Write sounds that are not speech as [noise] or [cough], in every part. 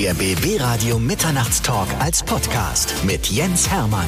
Der BB Radio Mitternachtstalk als Podcast mit Jens Hermann.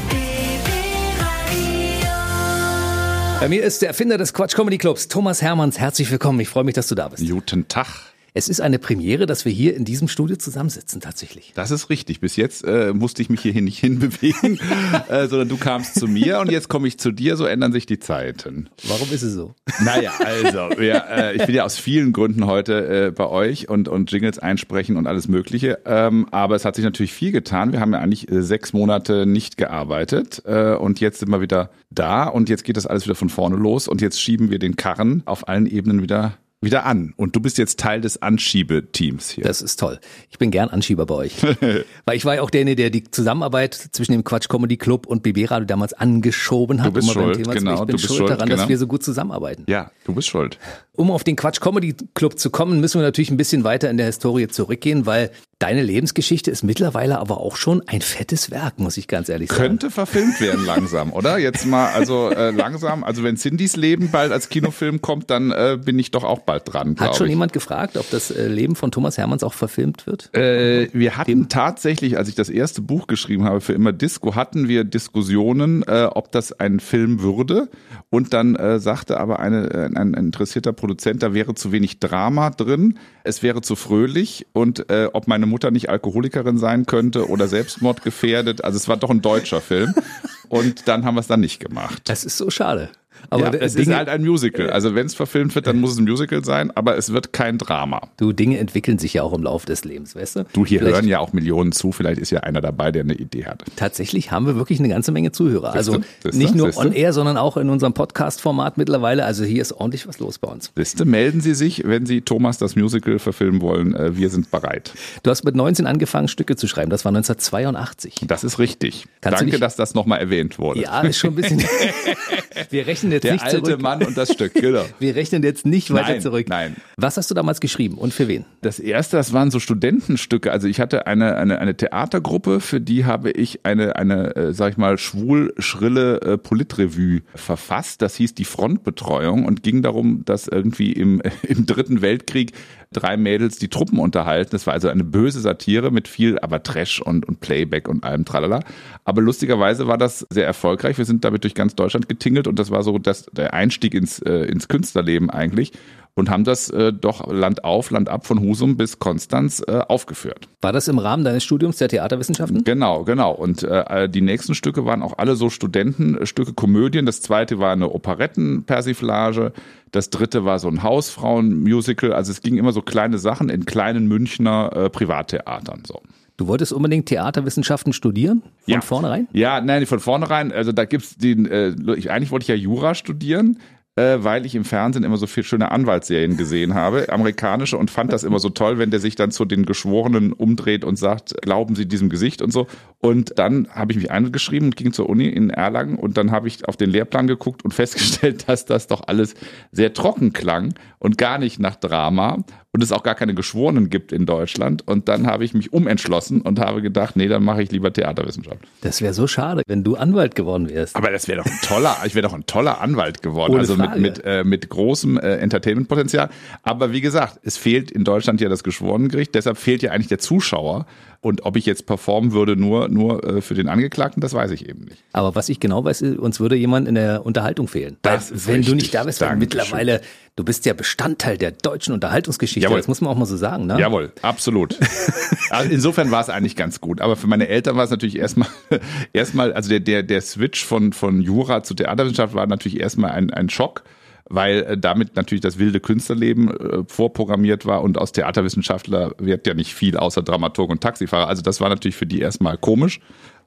Bei mir ist der Erfinder des Quatsch Comedy Clubs, Thomas Hermanns. Herzlich willkommen. Ich freue mich, dass du da bist. Guten Tag. Es ist eine Premiere, dass wir hier in diesem Studio zusammensitzen, tatsächlich. Das ist richtig. Bis jetzt äh, musste ich mich hierhin nicht hinbewegen, [laughs] äh, sondern du kamst zu mir und jetzt komme ich zu dir. So ändern sich die Zeiten. Warum ist es so? Naja, also, ja, äh, ich bin ja aus vielen Gründen heute äh, bei euch und, und Jingles einsprechen und alles Mögliche. Ähm, aber es hat sich natürlich viel getan. Wir haben ja eigentlich äh, sechs Monate nicht gearbeitet äh, und jetzt sind wir wieder da und jetzt geht das alles wieder von vorne los und jetzt schieben wir den Karren auf allen Ebenen wieder wieder an. Und du bist jetzt Teil des Anschiebeteams hier. Das ist toll. Ich bin gern Anschieber bei euch. [laughs] Weil ich war ja auch derjenige, der die Zusammenarbeit zwischen dem Quatsch Comedy Club und BB Radio damals angeschoben hat. Du bist um schuld, genau. Ich bin du bist schuld schuld, daran, dass genau. wir so gut zusammenarbeiten. Ja, du bist schuld. Um auf den Quatsch Comedy Club zu kommen, müssen wir natürlich ein bisschen weiter in der Historie zurückgehen, weil deine Lebensgeschichte ist mittlerweile aber auch schon ein fettes Werk, muss ich ganz ehrlich sagen. Könnte verfilmt werden langsam, oder? Jetzt mal, also äh, langsam, also wenn Cindys Leben bald als Kinofilm kommt, dann äh, bin ich doch auch bald dran, Hat schon ich. jemand gefragt, ob das äh, Leben von Thomas Hermanns auch verfilmt wird? Äh, wir hatten tatsächlich, als ich das erste Buch geschrieben habe für immer Disco, hatten wir Diskussionen, äh, ob das ein Film würde. Und dann sagte aber eine, ein, ein interessierter Produzent, da wäre zu wenig Drama drin, es wäre zu fröhlich und ob meine Mutter nicht Alkoholikerin sein könnte oder Selbstmordgefährdet. Also es war doch ein deutscher Film. Und dann haben wir es dann nicht gemacht. Das ist so schade. Aber ja, es ist Dinge, halt ein Musical. Also wenn es verfilmt wird, dann muss es ein Musical sein, aber es wird kein Drama. du, Dinge entwickeln sich ja auch im Laufe des Lebens, weißt du? Du, hier Vielleicht- hören ja auch Millionen zu, vielleicht ist ja einer dabei, der eine Idee hat. Tatsächlich haben wir wirklich eine ganze Menge Zuhörer. Siehste? Also Siehste? nicht nur on air, sondern auch in unserem Podcast-Format mittlerweile. Also hier ist ordentlich was los bei uns. Liste, melden Sie sich, wenn Sie Thomas das Musical verfilmen wollen. Äh, Wir sind bereit. Du hast mit 19 angefangen, Stücke zu schreiben. Das war 1982. Das ist richtig. Kannst du Danke, dass das nochmal erwähnt wurde. Ja, ist schon ein bisschen. [laughs] [laughs] wir rechnen jetzt Der nicht alte zurück. Mann und das Stück, genau. [laughs] Wir rechnen jetzt nicht weiter Nein, zurück. nein. Was hast du damals geschrieben und für wen? Das erste, das waren so Studentenstücke. Also ich hatte eine, eine, eine Theatergruppe, für die habe ich eine, eine äh, sag ich mal, schwul-schrille äh, Politrevue verfasst. Das hieß die Frontbetreuung und ging darum, dass irgendwie im, [laughs] im Dritten Weltkrieg drei Mädels die Truppen unterhalten. Das war also eine böse Satire mit viel, aber Trash und, und Playback und allem tralala. Aber lustigerweise war das sehr erfolgreich. Wir sind damit durch ganz Deutschland getingelt und das war so das, der Einstieg ins, äh, ins Künstlerleben eigentlich und haben das äh, doch Land auf, Land ab von Husum bis Konstanz äh, aufgeführt. War das im Rahmen deines Studiums der Theaterwissenschaften? Genau, genau. Und äh, die nächsten Stücke waren auch alle so Studentenstücke, Komödien. Das zweite war eine Operettenpersiflage. Das dritte war so ein Hausfrauen-Musical. Also es ging immer so kleine Sachen in kleinen Münchner äh, Privattheatern. So. Du wolltest unbedingt Theaterwissenschaften studieren? Von Ja. vornherein? Ja, nein, von vornherein. Also da gibt's den, äh, ich, eigentlich wollte ich ja Jura studieren, äh, weil ich im Fernsehen immer so viel schöne Anwaltsserien gesehen habe, amerikanische, und fand das immer so toll, wenn der sich dann zu den Geschworenen umdreht und sagt, glauben Sie diesem Gesicht? und so. Und dann habe ich mich eingeschrieben und ging zur Uni in Erlangen. Und dann habe ich auf den Lehrplan geguckt und [laughs] festgestellt, dass das doch alles sehr trocken klang und gar nicht nach Drama und es auch gar keine Geschworenen gibt in Deutschland. Und dann habe ich mich umentschlossen und habe gedacht, nee, dann mache ich lieber Theaterwissenschaft. Das wäre so schade, wenn du Anwalt geworden wärst. Aber das wäre doch ein toller, ich wäre doch ein toller Anwalt geworden, Ohne also mit Frage. mit äh, mit großem äh, Entertainment-Potenzial. Aber wie gesagt, es fehlt in Deutschland ja das Geschworenengericht, deshalb fehlt ja eigentlich der Zuschauer. Und ob ich jetzt performen würde nur nur äh, für den Angeklagten, das weiß ich eben nicht. Aber was ich genau weiß, ist, uns würde jemand in der Unterhaltung fehlen. Das Weil, ist wenn du richtig. nicht da bist, weil mittlerweile, du bist ja Bestandteil der deutschen Unterhaltungsgeschichte. Jawohl. Das muss man auch mal so sagen, ne? Jawohl, absolut. [laughs] Also insofern war es eigentlich ganz gut. Aber für meine Eltern war es natürlich erstmal, [laughs] erstmal, also der, der, der Switch von, von Jura zu Theaterwissenschaft war natürlich erstmal ein, ein Schock, weil äh, damit natürlich das wilde Künstlerleben äh, vorprogrammiert war und aus Theaterwissenschaftler wird ja nicht viel außer Dramaturg und Taxifahrer. Also das war natürlich für die erstmal komisch.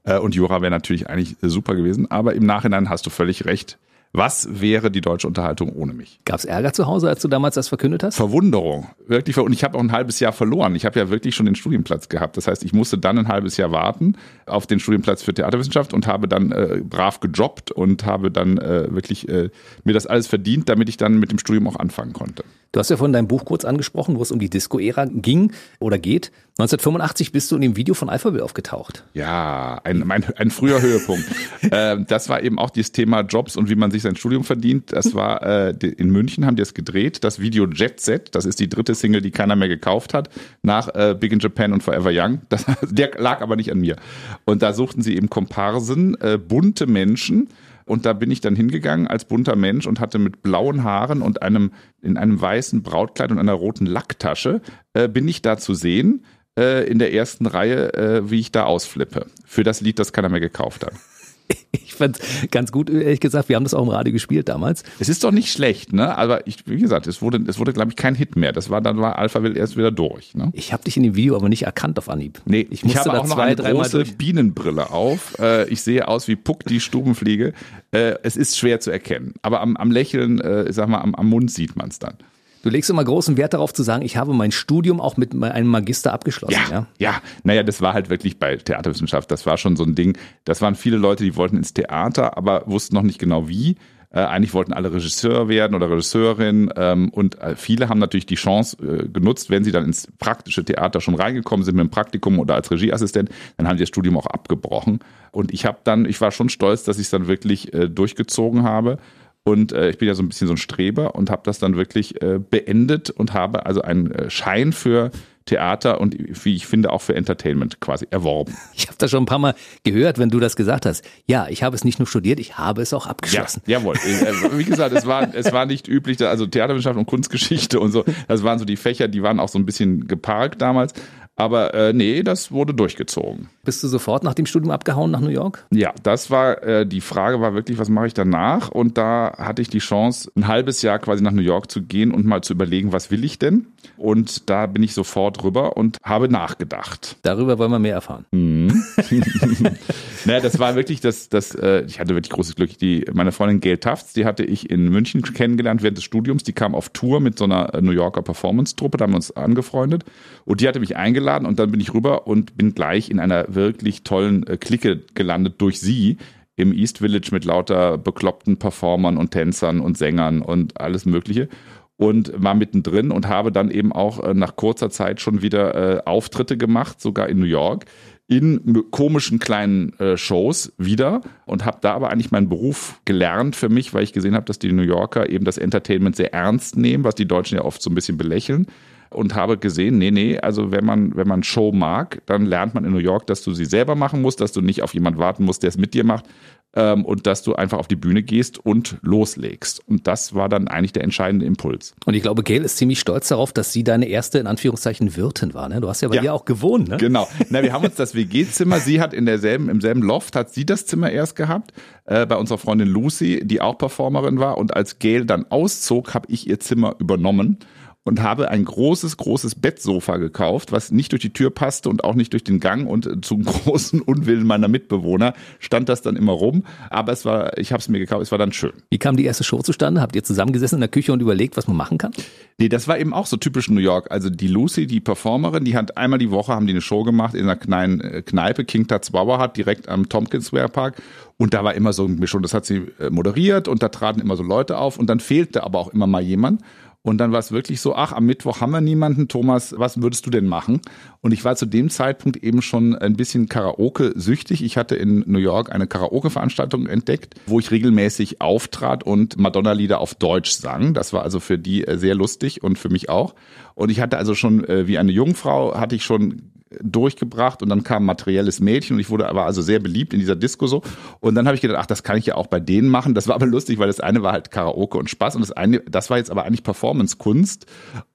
Äh, und Jura wäre natürlich eigentlich super gewesen. Aber im Nachhinein hast du völlig recht. Was wäre die deutsche Unterhaltung ohne mich? Gab es Ärger zu Hause, als du damals das verkündet hast? Verwunderung. Wirklich. Und ich habe auch ein halbes Jahr verloren. Ich habe ja wirklich schon den Studienplatz gehabt. Das heißt, ich musste dann ein halbes Jahr warten auf den Studienplatz für Theaterwissenschaft und habe dann äh, brav gejobbt und habe dann äh, wirklich äh, mir das alles verdient, damit ich dann mit dem Studium auch anfangen konnte. Du hast ja von deinem Buch kurz angesprochen, wo es um die Disco-Ära ging oder geht. 1985 bist du in dem Video von Alphaville aufgetaucht. Ja, ein, ein, ein früher Höhepunkt. [laughs] ähm, das war eben auch dieses Thema Jobs und wie man sich sein Studium verdient. Das war äh, in München haben die es gedreht. Das Video Jet Set, das ist die dritte Single, die keiner mehr gekauft hat, nach äh, Big in Japan und Forever Young. [laughs] Das, der lag aber nicht an mir. Und da suchten sie eben Komparsen, äh, bunte Menschen. Und da bin ich dann hingegangen als bunter Mensch und hatte mit blauen Haaren und einem in einem weißen Brautkleid und einer roten Lacktasche äh, bin ich da zu sehen äh, in der ersten Reihe, äh, wie ich da ausflippe. Für das Lied, das keiner mehr gekauft hat. [laughs] Ich fand ganz gut, ehrlich gesagt, wir haben das auch im Radio gespielt damals. Es ist doch nicht schlecht, ne? Aber ich, wie gesagt, es wurde, es wurde, glaube ich, kein Hit mehr. Das war, dann war Alphaville erst wieder durch. Ne? Ich habe dich in dem Video aber nicht erkannt auf Anhieb. Nee, ich, ich habe auch noch zwei, eine große Bienenbrille auf. Äh, ich sehe aus wie Puck, die Stubenfliege. Äh, es ist schwer zu erkennen. Aber am, am Lächeln, äh, sag mal, am, am Mund sieht man es dann. Du legst immer großen Wert darauf zu sagen, ich habe mein Studium auch mit einem Magister abgeschlossen. Ja, ja, ja. Naja, das war halt wirklich bei Theaterwissenschaft, das war schon so ein Ding. Das waren viele Leute, die wollten ins Theater, aber wussten noch nicht genau wie. Äh, eigentlich wollten alle Regisseur werden oder Regisseurin ähm, und äh, viele haben natürlich die Chance äh, genutzt, wenn sie dann ins praktische Theater schon reingekommen sind mit dem Praktikum oder als Regieassistent, dann haben sie das Studium auch abgebrochen. Und ich habe dann, ich war schon stolz, dass ich es dann wirklich äh, durchgezogen habe und äh, ich bin ja so ein bisschen so ein Streber und habe das dann wirklich äh, beendet und habe also einen äh, Schein für Theater und wie ich finde auch für Entertainment quasi erworben. [laughs] Ich habe das schon ein paar Mal gehört, wenn du das gesagt hast. Ja, ich habe es nicht nur studiert, ich habe es auch abgeschlossen. Ja, jawohl. [laughs] Äh, wie gesagt, es war, es war nicht üblich, also Theaterwissenschaft und Kunstgeschichte und so, das waren so die Fächer, die waren auch so ein bisschen geparkt damals. Aber äh, nee, das wurde durchgezogen. Bist du sofort nach dem Studium abgehauen nach New York? Ja, das war äh, die Frage war wirklich, was mache ich danach? Und da hatte ich die Chance, ein halbes Jahr quasi nach New York zu gehen und mal zu überlegen, was will ich denn? Und da bin ich sofort rüber und habe nachgedacht. Darüber wollen wir mehr erfahren. Mhm. [laughs] [laughs] naja, das war wirklich das, das äh, ich hatte wirklich großes Glück. Die, meine Freundin Gail Tufts, die hatte ich in München kennengelernt während des Studiums. Die kam auf Tour mit so einer New Yorker Performance-Truppe, da haben wir uns angefreundet. Und die hatte mich eingeladen eingeladen und dann bin ich rüber und bin gleich in einer wirklich tollen äh, Clique gelandet durch sie im East Village mit lauter bekloppten Performern und Tänzern und Sängern und alles Mögliche und war mittendrin und habe dann eben auch äh, nach kurzer Zeit schon wieder äh, Auftritte gemacht, sogar in New York, in komischen kleinen äh, Shows wieder und habe da aber eigentlich meinen Beruf gelernt für mich, weil ich gesehen habe, dass die New Yorker eben das Entertainment sehr ernst nehmen, was die Deutschen ja oft so ein bisschen belächeln und habe gesehen, nee, nee, also wenn man, wenn man Show mag, dann lernt man in New York, dass du sie selber machen musst, dass du nicht auf jemand warten musst, der es mit dir macht ähm, und dass du einfach auf die Bühne gehst und loslegst. Und das war dann eigentlich der entscheidende Impuls. Und ich glaube, Gail ist ziemlich stolz darauf, dass sie deine erste, in Anführungszeichen, Wirtin war. Ne? Du hast ja bei ja. ihr auch gewohnt, ne? Genau. Na, wir haben uns das WG-Zimmer, sie hat in derselben, im selben Loft, hat sie das Zimmer erst gehabt, äh, bei unserer Freundin Lucy, die auch Performerin war. Und als Gail dann auszog, habe ich ihr Zimmer übernommen und habe ein großes, großes Bettsofa gekauft, was nicht durch die Tür passte und auch nicht durch den Gang und zum [laughs] großen Unwillen meiner Mitbewohner stand das dann immer rum. Aber es war, ich habe es mir gekauft, es war dann schön. Wie kam die erste Show zustande? Habt ihr zusammengesessen in der Küche und überlegt, was man machen kann? Nee, das war eben auch so typisch New York. Also die Lucy, die Performerin, die hat einmal die Woche haben die eine Show gemacht in einer kleinen äh, Kneipe, King Tut's hat direkt am Tompkins Square Park. Und da war immer so ein Mischung, das hat sie äh, moderiert und da traten immer so Leute auf und dann fehlte aber auch immer mal jemand. Und dann war es wirklich so, ach, am Mittwoch haben wir niemanden. Thomas, was würdest du denn machen? Und ich war zu dem Zeitpunkt eben schon ein bisschen Karaoke-süchtig. Ich hatte in New York eine Karaoke-Veranstaltung entdeckt, wo ich regelmäßig auftrat und Madonna-Lieder auf Deutsch sang. Das war also für die äh, sehr lustig und für mich auch. Und ich hatte also schon, äh, wie eine Jungfrau, hatte ich schon durchgebracht und dann kam materielles Mädchen und ich wurde aber also sehr beliebt in dieser Disco so und dann habe ich gedacht, ach, das kann ich ja auch bei denen machen. Das war aber lustig, weil das eine war halt Karaoke und Spaß und das eine, das war jetzt aber eigentlich Performance-Kunst.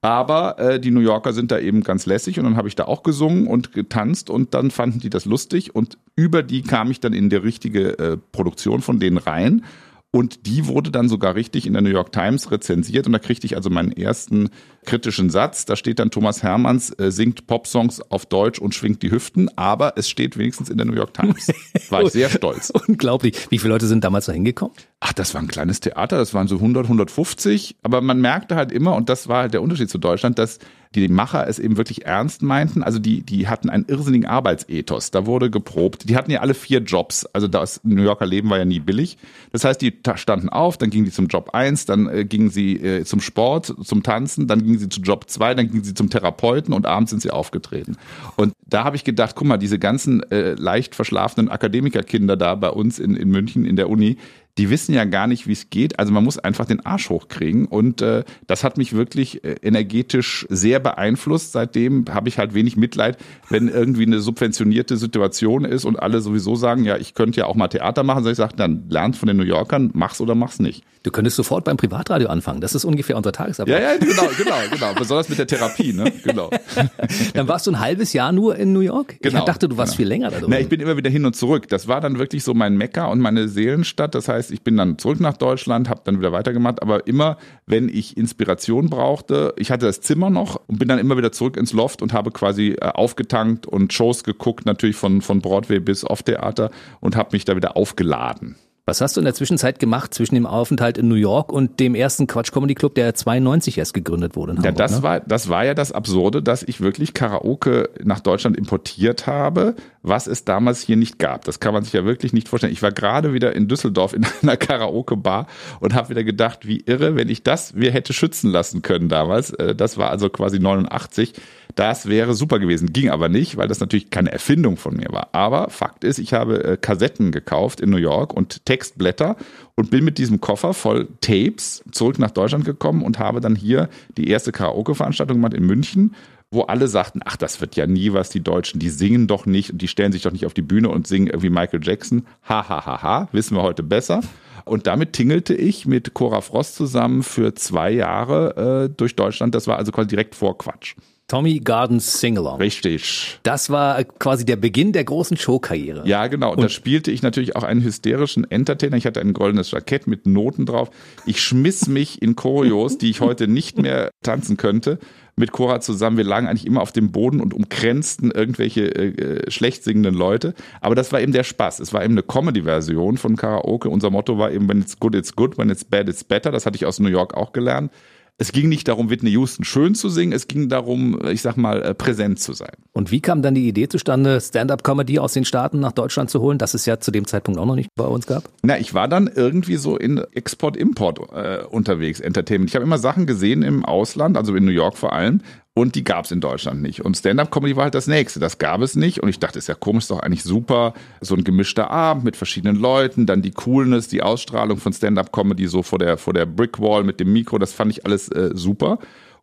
Aber äh, die New Yorker sind da eben ganz lässig und dann habe ich da auch gesungen und getanzt und dann fanden die das lustig und über die kam ich dann in die richtige äh, Produktion von denen rein. Und die wurde dann sogar richtig in der New York Times rezensiert. Und da kriegte ich also meinen ersten kritischen Satz. Da steht dann Thomas Hermanns äh, singt Popsongs auf Deutsch und schwingt die Hüften, aber es steht wenigstens in der New York Times. [laughs] War ich sehr stolz. [laughs] Unglaublich. Wie viele Leute sind damals da hingekommen? Ach, das war ein kleines Theater. Das waren so 100, 150. Aber man merkte halt immer, und das war halt der Unterschied zu Deutschland, dass die Macher es eben wirklich ernst meinten. Also die, die hatten einen irrsinnigen Arbeitsethos. Da wurde geprobt. Die hatten ja alle vier Jobs. Also das New Yorker Leben war ja nie billig. Das heißt, die standen auf, dann gingen die zum Job eins, dann äh, gingen sie äh, zum Sport, zum Tanzen, dann gingen sie zu Job zwei, dann gingen sie zum Therapeuten und abends sind sie aufgetreten. Und da habe ich gedacht, guck mal, diese ganzen äh, leicht verschlafenen Akademikerkinder da bei uns in, in München in der Uni, die wissen ja gar nicht, wie es geht. Also man muss einfach den Arsch hochkriegen. Und äh, das hat mich wirklich äh, energetisch sehr beeinflusst. Seitdem habe ich halt wenig Mitleid, wenn irgendwie eine subventionierte Situation ist und alle sowieso sagen, ja, ich könnte ja auch mal Theater machen. Soll ich sagen, dann lernst von den New Yorkern, mach's oder mach's nicht. Du könntest sofort beim Privatradio anfangen. Das ist ungefähr unser Tagesablauf. Ja, ja, genau, genau, genau. Besonders mit der Therapie, ne? Genau. [laughs] dann warst du ein halbes Jahr nur in New York? Genau. Ich dachte, du warst genau. viel länger da drüben. Na, ich bin immer wieder hin und zurück. Das war dann wirklich so mein Mecker und meine Seelenstadt. Das heißt, ich bin dann zurück nach Deutschland, habe dann wieder weitergemacht. Aber immer, wenn ich Inspiration brauchte, ich hatte das Zimmer noch und bin dann immer wieder zurück ins Loft und habe quasi äh, aufgetankt und Shows geguckt, natürlich von, von Broadway bis Off-Theater und habe mich da wieder aufgeladen. Was hast du in der Zwischenzeit gemacht zwischen dem Aufenthalt in New York und dem ersten Quatsch Comedy Club, der 92 erst gegründet wurde in Hamburg? Ja, das ne? war das war ja das Absurde, dass ich wirklich Karaoke nach Deutschland importiert habe, was es damals hier nicht gab. Das kann man sich ja wirklich nicht vorstellen. Ich war gerade wieder in Düsseldorf in [laughs] einer Karaoke Bar und habe wieder gedacht, wie irre, wenn ich das wir hätte schützen lassen können damals. Äh, das war also quasi 89 das wäre super gewesen, ging aber nicht, weil das natürlich keine Erfindung von mir war. Aber Fakt ist, ich habe äh, Kassetten gekauft in New York und Textblätter und bin mit diesem Koffer voll Tapes zurück nach Deutschland gekommen und habe dann hier die erste Karaoke-Veranstaltung gemacht in München wo alle sagten, ach, das wird ja nie was, die Deutschen, die singen doch nicht und die stellen sich doch nicht auf die Bühne und singen irgendwie Michael Jackson. Ha, ha, ha, ha, wissen wir heute besser. Und damit tingelte ich mit Cora Frost zusammen für zwei Jahre äh, durch Deutschland. Das war also quasi direkt vor Quatsch. Tommy Gardens Singalong. Richtig. Das war quasi der Beginn der großen Showkarriere. Ja, genau. Und da spielte ich natürlich auch einen hysterischen Entertainer. Ich hatte ein goldenes Jackett mit Noten drauf. Ich schmiss mich in Choreos, die ich [laughs] heute nicht mehr tanzen könnte mit Cora zusammen. Wir lagen eigentlich immer auf dem Boden und umkränzten irgendwelche äh, schlecht singenden Leute. Aber das war eben der Spaß. Es war eben eine Comedy-Version von Karaoke. Unser Motto war eben, when it's good, it's good, when it's bad, it's better. Das hatte ich aus New York auch gelernt es ging nicht darum, Whitney Houston schön zu singen, es ging darum, ich sag mal, äh, präsent zu sein. Und wie kam dann die Idee zustande, Stand-up-Comedy aus den Staaten nach Deutschland zu holen, das es ja zu dem Zeitpunkt auch noch nicht bei uns gab? Na, ich war dann irgendwie so in Export-Import äh, unterwegs, Entertainment. Ich habe immer Sachen gesehen im Ausland, also in New York vor allem, und die gab es in Deutschland nicht. Und Stand-up-Comedy war halt das nächste. Das gab es nicht. Und ich dachte, ist ja komisch, ist doch eigentlich super. So ein gemischter Abend mit verschiedenen Leuten, dann die Coolness, die Ausstrahlung von Stand-up-Comedy so vor der, vor der Brickwall mit dem Mikro, das fand ich alles äh, super.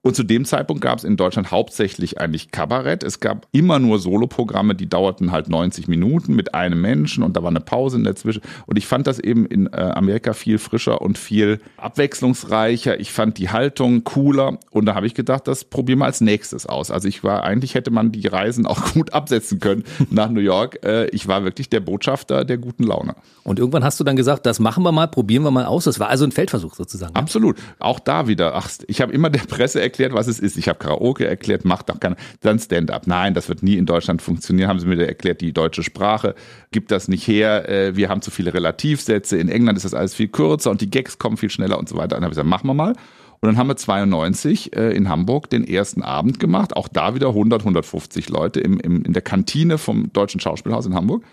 Und zu dem Zeitpunkt gab es in Deutschland hauptsächlich eigentlich Kabarett. Es gab immer nur Soloprogramme, die dauerten halt 90 Minuten mit einem Menschen und da war eine Pause in der Zwischen. Und ich fand das eben in äh, Amerika viel frischer und viel abwechslungsreicher. Ich fand die Haltung cooler und da habe ich gedacht, das probieren wir als nächstes aus. Also ich war, eigentlich hätte man die Reisen auch [laughs] gut absetzen können nach New York. Äh, ich war wirklich der Botschafter der guten Laune. Und irgendwann hast du dann gesagt, das machen wir mal, probieren wir mal aus. Das war also ein Feldversuch sozusagen. Ne? Absolut. Auch da wieder. Ach, ich habe immer der Presse erklärt, was es ist. Ich habe Karaoke erklärt, macht doch keiner. Dann Stand-up. Nein, das wird nie in Deutschland funktionieren. Haben sie mir erklärt, die deutsche Sprache gibt das nicht her. Äh, wir haben zu viele Relativsätze. In England ist das alles viel kürzer und die Gags kommen viel schneller und so weiter. Dann habe ich gesagt, machen wir mal. Und dann haben wir 92 äh, in Hamburg den ersten Abend gemacht. Auch da wieder 100, 150 Leute im, im, in der Kantine vom Deutschen Schauspielhaus in Hamburg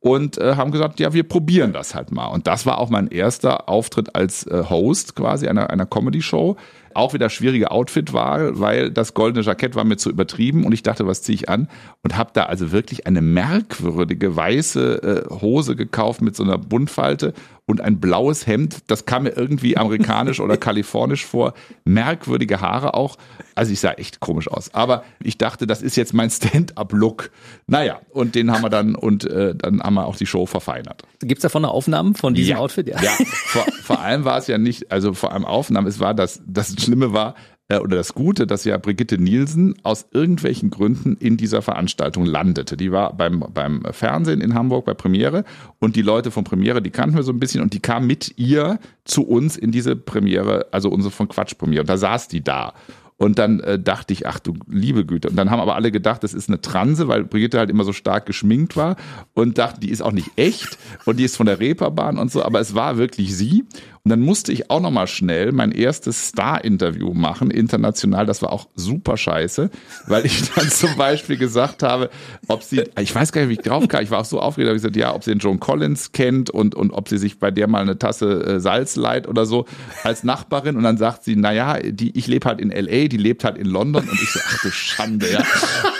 und äh, haben gesagt, ja, wir probieren das halt mal. Und das war auch mein erster Auftritt als äh, Host quasi einer, einer Comedy-Show auch wieder schwierige Outfitwahl, weil das goldene Jackett war mir zu übertrieben und ich dachte, was ziehe ich an? Und habe da also wirklich eine merkwürdige weiße äh, Hose gekauft mit so einer Buntfalte und ein blaues Hemd. Das kam mir irgendwie amerikanisch oder [laughs] kalifornisch vor. Merkwürdige Haare auch. Also ich sah echt komisch aus. Aber ich dachte, das ist jetzt mein Stand-up-Look. Naja, und den haben wir dann und äh, dann haben wir auch die Show verfeinert. Gibt's davon eine Aufnahmen von diesem ja. Outfit? Ja, ja vor, vor allem war es ja nicht, also vor allem Aufnahmen, es war das, das Schlimme war, äh, oder das Gute, dass ja Brigitte Nielsen aus irgendwelchen Gründen in dieser Veranstaltung landete. Die war beim, beim Fernsehen in Hamburg bei Premiere und die Leute von Premiere, die kannten wir so ein bisschen und die kam mit ihr zu uns in diese Premiere, also unsere von Quatsch Premiere. Und da saß die da. Und dann äh, dachte ich, ach du liebe Güte. Und dann haben aber alle gedacht, das ist eine Transe, weil Brigitte halt immer so stark geschminkt war und dachten, die ist auch nicht echt und die ist von der Reeperbahn und so. Aber es war wirklich sie. Und dann musste ich auch nochmal schnell mein erstes Star-Interview machen, international. Das war auch super scheiße, weil ich dann [laughs] zum Beispiel gesagt habe, ob sie, ich weiß gar nicht, wie ich drauf kam, ich war auch so aufgeregt, habe ich gesagt, ja, ob sie den Joan Collins kennt und, und ob sie sich bei der mal eine Tasse äh, Salz leiht oder so als Nachbarin. Und dann sagt sie, naja, die, ich lebe halt in L.A., die lebt halt in London. Und ich so, ach du Schande, ja.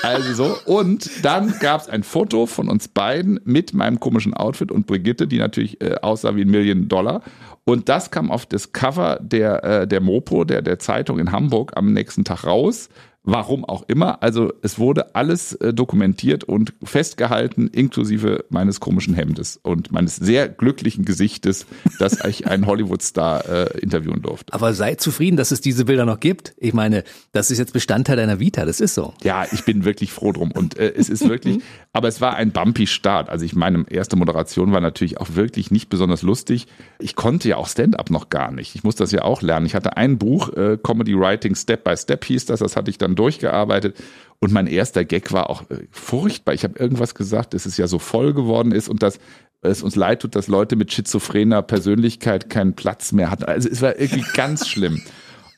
Also so. Und dann gab es ein Foto von uns beiden mit meinem komischen Outfit und Brigitte, die natürlich äh, aussah wie ein Million Dollar. Und das kam auf das Cover der, äh, der Mopo, der, der Zeitung in Hamburg am nächsten Tag raus. Warum auch immer. Also es wurde alles äh, dokumentiert und festgehalten, inklusive meines komischen Hemdes und meines sehr glücklichen Gesichtes, dass ich einen Hollywood-Star äh, interviewen durfte. Aber sei zufrieden, dass es diese Bilder noch gibt. Ich meine, das ist jetzt Bestandteil deiner Vita, das ist so. Ja, ich bin wirklich froh drum. Und äh, es ist wirklich, [laughs] aber es war ein bumpy Start. Also ich meine, erste Moderation war natürlich auch wirklich nicht besonders lustig. Ich konnte ja auch Stand-up noch gar nicht. Ich muss das ja auch lernen. Ich hatte ein Buch, äh, Comedy Writing Step by Step hieß das, das hatte ich dann durchgearbeitet. Und mein erster Gag war auch äh, furchtbar. Ich habe irgendwas gesagt, dass es ja so voll geworden ist und dass es uns leid tut, dass Leute mit schizophrener Persönlichkeit keinen Platz mehr hatten. Also es war irgendwie [laughs] ganz schlimm.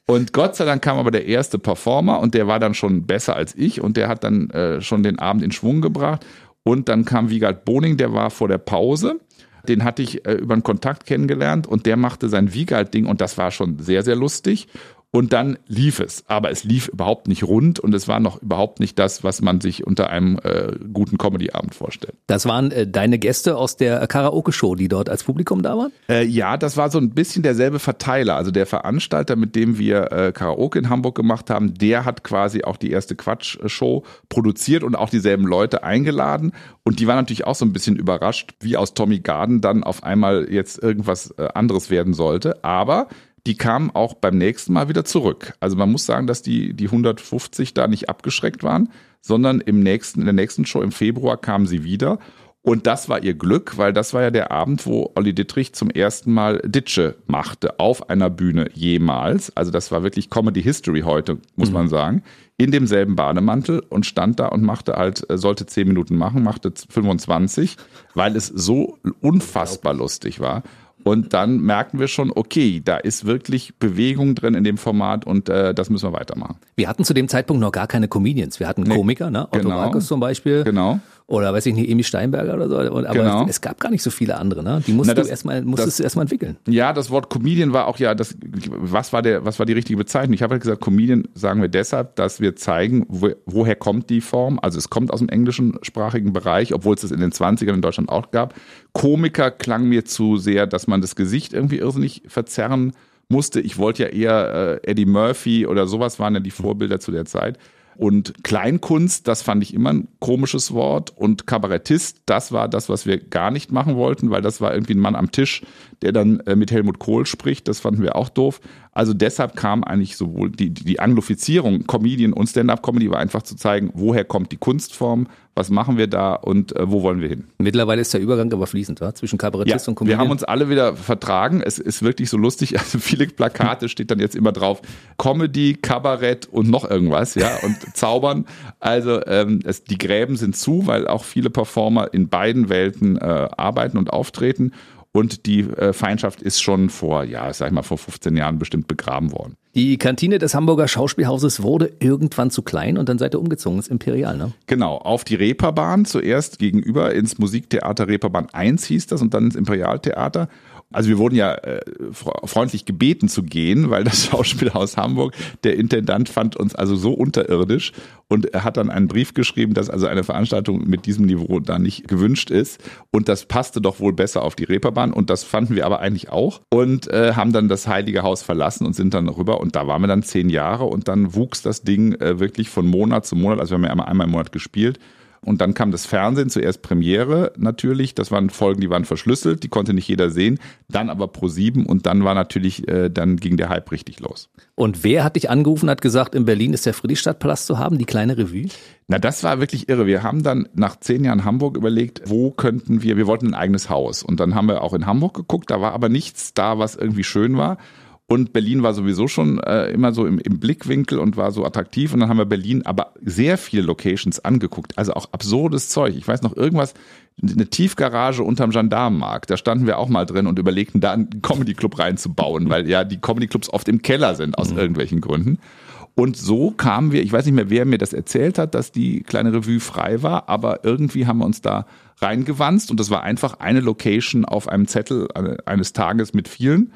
Und Gott sei Dank kam aber der erste Performer und der war dann schon besser als ich und der hat dann äh, schon den Abend in Schwung gebracht. Und dann kam Wiegald Boning, der war vor der Pause. Den hatte ich äh, über einen Kontakt kennengelernt und der machte sein Wiegald-Ding und das war schon sehr, sehr lustig. Und dann lief es, aber es lief überhaupt nicht rund und es war noch überhaupt nicht das, was man sich unter einem äh, guten Comedy-Abend vorstellt. Das waren äh, deine Gäste aus der Karaoke-Show, die dort als Publikum da waren? Äh, ja, das war so ein bisschen derselbe Verteiler. Also der Veranstalter, mit dem wir äh, Karaoke in Hamburg gemacht haben, der hat quasi auch die erste Quatsch-Show produziert und auch dieselben Leute eingeladen. Und die waren natürlich auch so ein bisschen überrascht, wie aus Tommy Garden dann auf einmal jetzt irgendwas äh, anderes werden sollte. Aber die kamen auch beim nächsten Mal wieder zurück. Also man muss sagen, dass die, die 150 da nicht abgeschreckt waren, sondern im nächsten, in der nächsten Show im Februar kamen sie wieder. Und das war ihr Glück, weil das war ja der Abend, wo Olli Dittrich zum ersten Mal Ditsche machte auf einer Bühne jemals. Also das war wirklich Comedy History heute, muss mhm. man sagen. In demselben Bademantel und stand da und machte halt, äh, sollte zehn Minuten machen, machte 25, weil es so unfassbar lustig war. Und dann merken wir schon, okay, da ist wirklich Bewegung drin in dem Format und äh, das müssen wir weitermachen. Wir hatten zu dem Zeitpunkt noch gar keine Comedians. Wir hatten Komiker, ne? Otto genau. Markus zum Beispiel. Genau oder weiß ich nicht, Emi Steinberger oder so. Aber genau. es, gab gar nicht so viele andere, ne? Die musst Na, das, du erstmal, musstest das, du erstmal entwickeln. Ja, das Wort Comedian war auch ja, das, was war der, was war die richtige Bezeichnung? Ich habe halt gesagt, Comedian sagen wir deshalb, dass wir zeigen, wo, woher kommt die Form. Also es kommt aus dem englischen sprachigen Bereich, obwohl es das in den 20ern in Deutschland auch gab. Komiker klang mir zu sehr, dass man das Gesicht irgendwie irrsinnig verzerren musste. Ich wollte ja eher äh, Eddie Murphy oder sowas waren ja die Vorbilder zu der Zeit. Und Kleinkunst, das fand ich immer ein komisches Wort. Und Kabarettist, das war das, was wir gar nicht machen wollten, weil das war irgendwie ein Mann am Tisch, der dann äh, mit Helmut Kohl spricht. Das fanden wir auch doof. Also deshalb kam eigentlich sowohl die, die Anglifizierung, Comedian und Stand-up-Comedy war einfach zu zeigen, woher kommt die Kunstform, was machen wir da und äh, wo wollen wir hin. Mittlerweile ist der Übergang aber fließend, wa? zwischen Kabarettist ja, und Comedian. Wir haben uns alle wieder vertragen. Es ist wirklich so lustig. [laughs] Also viele Plakate steht dann jetzt immer drauf Comedy, Kabarett und noch irgendwas, ja und [laughs] Zaubern. Also ähm, es, die Gräben sind zu, weil auch viele Performer in beiden Welten äh, arbeiten und auftreten. Und die äh, Feindschaft ist schon vor, ja, sag ich mal, vor 15 Jahren bestimmt begraben worden. Die Kantine des Hamburger Schauspielhauses wurde irgendwann zu klein und dann seid ihr umgezogen ins Imperial, ne? Genau, auf die Reeperbahn zuerst gegenüber ins Musiktheater Reeperbahn 1 hieß das und dann ins Imperialtheater. Also wir wurden ja äh, freundlich gebeten zu gehen, weil das [laughs] Schauspielhaus Hamburg, der Intendant fand uns also so unterirdisch und hat dann einen Brief geschrieben, dass also eine Veranstaltung mit diesem Niveau da nicht gewünscht ist. Und das passte doch wohl besser auf die Reeperbahn und das fanden wir aber eigentlich auch und äh, haben dann das Heilige Haus verlassen und sind dann rüber und da waren wir dann zehn Jahre und dann wuchs das Ding äh, wirklich von Monat zu Monat, also wir haben ja einmal im Monat gespielt und dann kam das Fernsehen, zuerst Premiere natürlich. Das waren Folgen, die waren verschlüsselt, die konnte nicht jeder sehen. Dann aber Pro 7 und dann war natürlich, äh, dann ging der Hype richtig los. Und wer hat dich angerufen, hat gesagt, in Berlin ist der Friedrichstadtpalast zu haben, die kleine Revue? Na, das war wirklich irre. Wir haben dann nach zehn Jahren Hamburg überlegt, wo könnten wir, wir wollten ein eigenes Haus. Und dann haben wir auch in Hamburg geguckt, da war aber nichts da, was irgendwie schön war. Und Berlin war sowieso schon äh, immer so im, im Blickwinkel und war so attraktiv. Und dann haben wir Berlin aber sehr viele Locations angeguckt. Also auch absurdes Zeug. Ich weiß noch irgendwas, eine Tiefgarage unterm Gendarmenmarkt. Da standen wir auch mal drin und überlegten, da einen Comedy-Club reinzubauen, weil ja die Comedy-Clubs oft im Keller sind aus mhm. irgendwelchen Gründen. Und so kamen wir, ich weiß nicht mehr, wer mir das erzählt hat, dass die kleine Revue frei war, aber irgendwie haben wir uns da reingewanzt und das war einfach eine Location auf einem Zettel eines Tages mit vielen.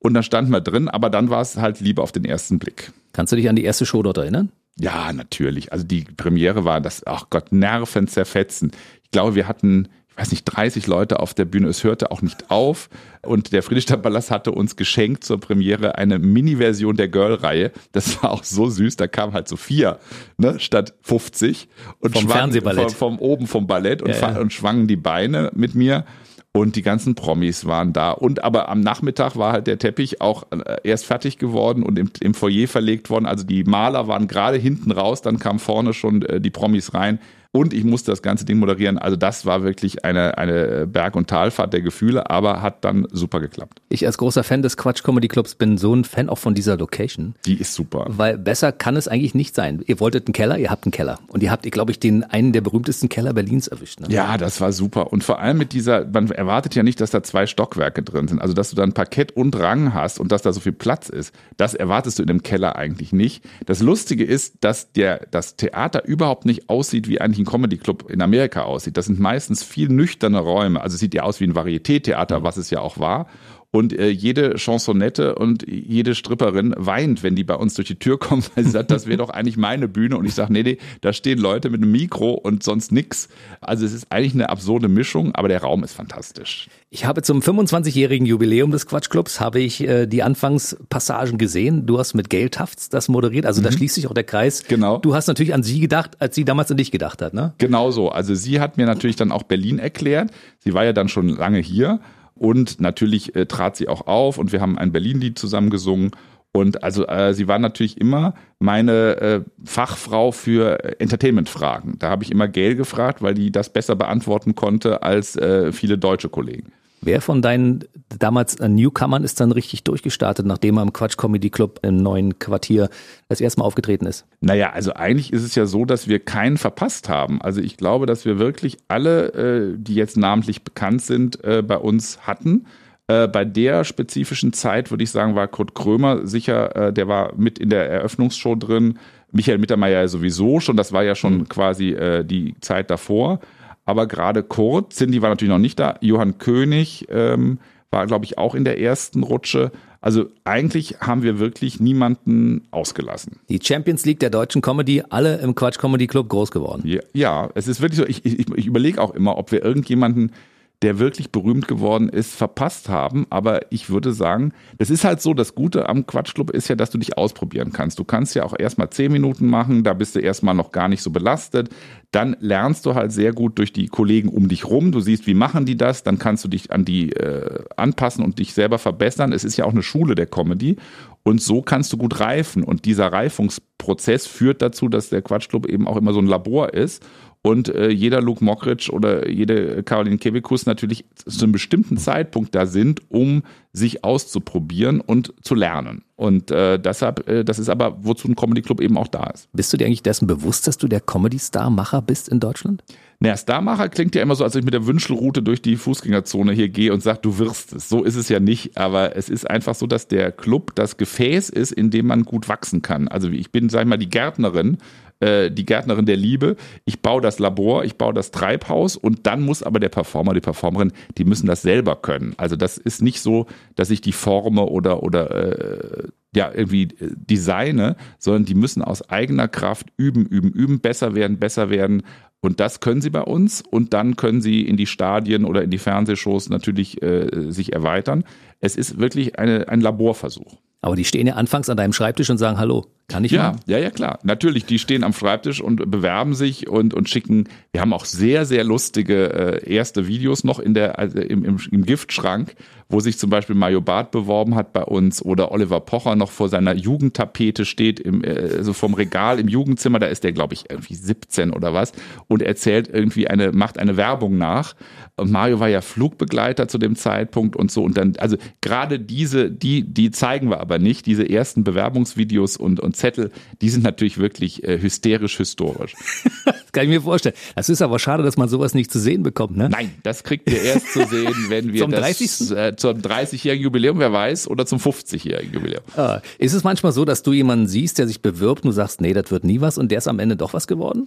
Und da standen wir drin, aber dann war es halt lieber auf den ersten Blick. Kannst du dich an die erste Show dort erinnern? Ja, natürlich. Also die Premiere war das, ach Gott, Nerven zerfetzen. Ich glaube, wir hatten, ich weiß nicht, 30 Leute auf der Bühne. Es hörte auch nicht auf. Und der Friedrichstadtpalast hatte uns geschenkt zur Premiere eine Mini-Version der Girl-Reihe. Das war auch so süß. Da kamen halt so vier, ne, statt 50. Und vom Fernsehballett. Vom, vom oben vom Ballett und, ja, ja. und schwangen die Beine mit mir. Und die ganzen Promis waren da. Und aber am Nachmittag war halt der Teppich auch äh, erst fertig geworden und im, im Foyer verlegt worden. Also die Maler waren gerade hinten raus, dann kamen vorne schon äh, die Promis rein und ich musste das ganze Ding moderieren. Also das war wirklich eine, eine Berg- und Talfahrt der Gefühle, aber hat dann super geklappt. Ich als großer Fan des Quatsch Comedy Clubs bin so ein Fan auch von dieser Location. Die ist super. Weil besser kann es eigentlich nicht sein. Ihr wolltet einen Keller, ihr habt einen Keller. Und ihr habt, glaube ich, den einen der berühmtesten Keller Berlins erwischt. Ne? Ja, das war super. Und vor allem mit dieser, man erwartet ja nicht, dass da zwei Stockwerke drin sind. Also dass du dann Parkett und Rang hast und dass da so viel Platz ist. Das erwartest du in einem Keller eigentlich nicht. Das Lustige ist, dass der, das Theater überhaupt nicht aussieht wie ein Comedy Club in Amerika aussieht. Das sind meistens viel nüchterne Räume. Also sieht ja aus wie ein Varieté-Theater, was es ja auch war. Und äh, jede Chansonette und jede Stripperin weint, wenn die bei uns durch die Tür kommt, weil sie sagt, das wäre doch eigentlich meine Bühne. Und ich sage, nee, nee, da stehen Leute mit einem Mikro und sonst nix. Also es ist eigentlich eine absurde Mischung, aber der Raum ist fantastisch. Ich habe zum 25-jährigen Jubiläum des Quatschclubs habe ich äh, die Anfangspassagen gesehen. Du hast mit Gail Tafts das moderiert, also mhm. da schließt sich auch der Kreis. Genau. Du hast natürlich an sie gedacht, als sie damals an dich gedacht hat, ne? Genau so. Also sie hat mir natürlich dann auch Berlin erklärt. Sie war ja dann schon lange hier und natürlich äh, trat sie auch auf und wir haben ein Berlin-Lied zusammen gesungen. Und also äh, sie war natürlich immer meine äh, Fachfrau für Entertainment-Fragen. Da habe ich immer Gail gefragt, weil die das besser beantworten konnte als äh, viele deutsche Kollegen. Wer von deinen damals Newcomern ist dann richtig durchgestartet, nachdem er im Quatsch Comedy Club im neuen Quartier das erste Mal aufgetreten ist? Naja, also eigentlich ist es ja so, dass wir keinen verpasst haben. Also ich glaube, dass wir wirklich alle, äh, die jetzt namentlich bekannt sind, äh, bei uns hatten. Äh, bei der spezifischen Zeit würde ich sagen, war Kurt Krömer sicher, der war mit in der Eröffnungsshow drin. Michael Mittermeier sowieso schon, das war ja schon mhm. quasi die Zeit davor. Aber gerade Kurt, Cindy war natürlich noch nicht da, Johann König ähm, war, glaube ich, auch in der ersten Rutsche. Also eigentlich haben wir wirklich niemanden ausgelassen. Die Champions League der deutschen Comedy, alle im Quatsch Comedy Club groß geworden. Ja, ja es ist wirklich so, ich, ich, ich überlege auch immer, ob wir irgendjemanden der wirklich berühmt geworden ist, verpasst haben. Aber ich würde sagen, das ist halt so, das Gute am Quatschclub ist ja, dass du dich ausprobieren kannst. Du kannst ja auch erstmal zehn Minuten machen, da bist du erstmal noch gar nicht so belastet. Dann lernst du halt sehr gut durch die Kollegen um dich rum. Du siehst, wie machen die das, dann kannst du dich an die äh, anpassen und dich selber verbessern. Es ist ja auch eine Schule der Comedy. Und so kannst du gut reifen. Und dieser Reifungsprozess führt dazu, dass der Quatschclub eben auch immer so ein Labor ist und äh, jeder Luke Mockridge oder jede Caroline Kebekus natürlich zu einem bestimmten Zeitpunkt da sind, um sich auszuprobieren und zu lernen. Und äh, deshalb, äh, das ist aber, wozu ein Comedy Club eben auch da ist. Bist du dir eigentlich dessen bewusst, dass du der Comedy-Star-Macher bist in Deutschland? Naja, Starmacher klingt ja immer so, als ich mit der Wünschelroute durch die Fußgängerzone hier gehe und sage, du wirst es. So ist es ja nicht, aber es ist einfach so, dass der Club das Gefäß ist, in dem man gut wachsen kann. Also ich bin, sag ich mal, die Gärtnerin äh, die Gärtnerin der Liebe. Ich baue das Labor, ich baue das Treibhaus und dann muss aber der Performer, die Performerin, die müssen das selber können. Also das ist nicht so, dass ich die forme oder oder äh, ja irgendwie äh, designe, sondern die müssen aus eigener Kraft üben, üben, üben, besser werden, besser werden. Und das können sie bei uns und dann können sie in die Stadien oder in die Fernsehshows natürlich äh, sich erweitern. Es ist wirklich eine, ein Laborversuch. Aber die stehen ja anfangs an deinem Schreibtisch und sagen, hallo, Kann ich ja, mal? ja, ja, klar. Natürlich, die stehen am Schreibtisch und bewerben sich und, und schicken. Wir haben auch sehr, sehr lustige äh, erste Videos noch in der, also im, im, im Giftschrank, wo sich zum Beispiel Mario Barth beworben hat bei uns oder Oliver Pocher noch vor seiner Jugendtapete steht, im, äh, also vom Regal im Jugendzimmer, da ist der, glaube ich, irgendwie 17 oder was und erzählt irgendwie eine, macht eine Werbung nach. Und Mario war ja Flugbegleiter zu dem Zeitpunkt und so. Und dann, also gerade diese, die, die zeigen wir aber nicht, diese ersten Bewerbungsvideos und, und Zettel, die sind natürlich wirklich äh, hysterisch historisch. [laughs] Das kann ich mir vorstellen. Das ist aber schade, dass man sowas nicht zu sehen bekommt, ne? Nein, das kriegt ihr erst zu sehen, wenn wir Zum das 30. Äh, zum 30-jährigen Jubiläum, wer weiß, oder zum 50-jährigen Jubiläum. Ah, Ist es manchmal so, dass du jemanden siehst, der sich bewirbt und du sagst, nee, das wird nie was und der ist am Ende doch was geworden?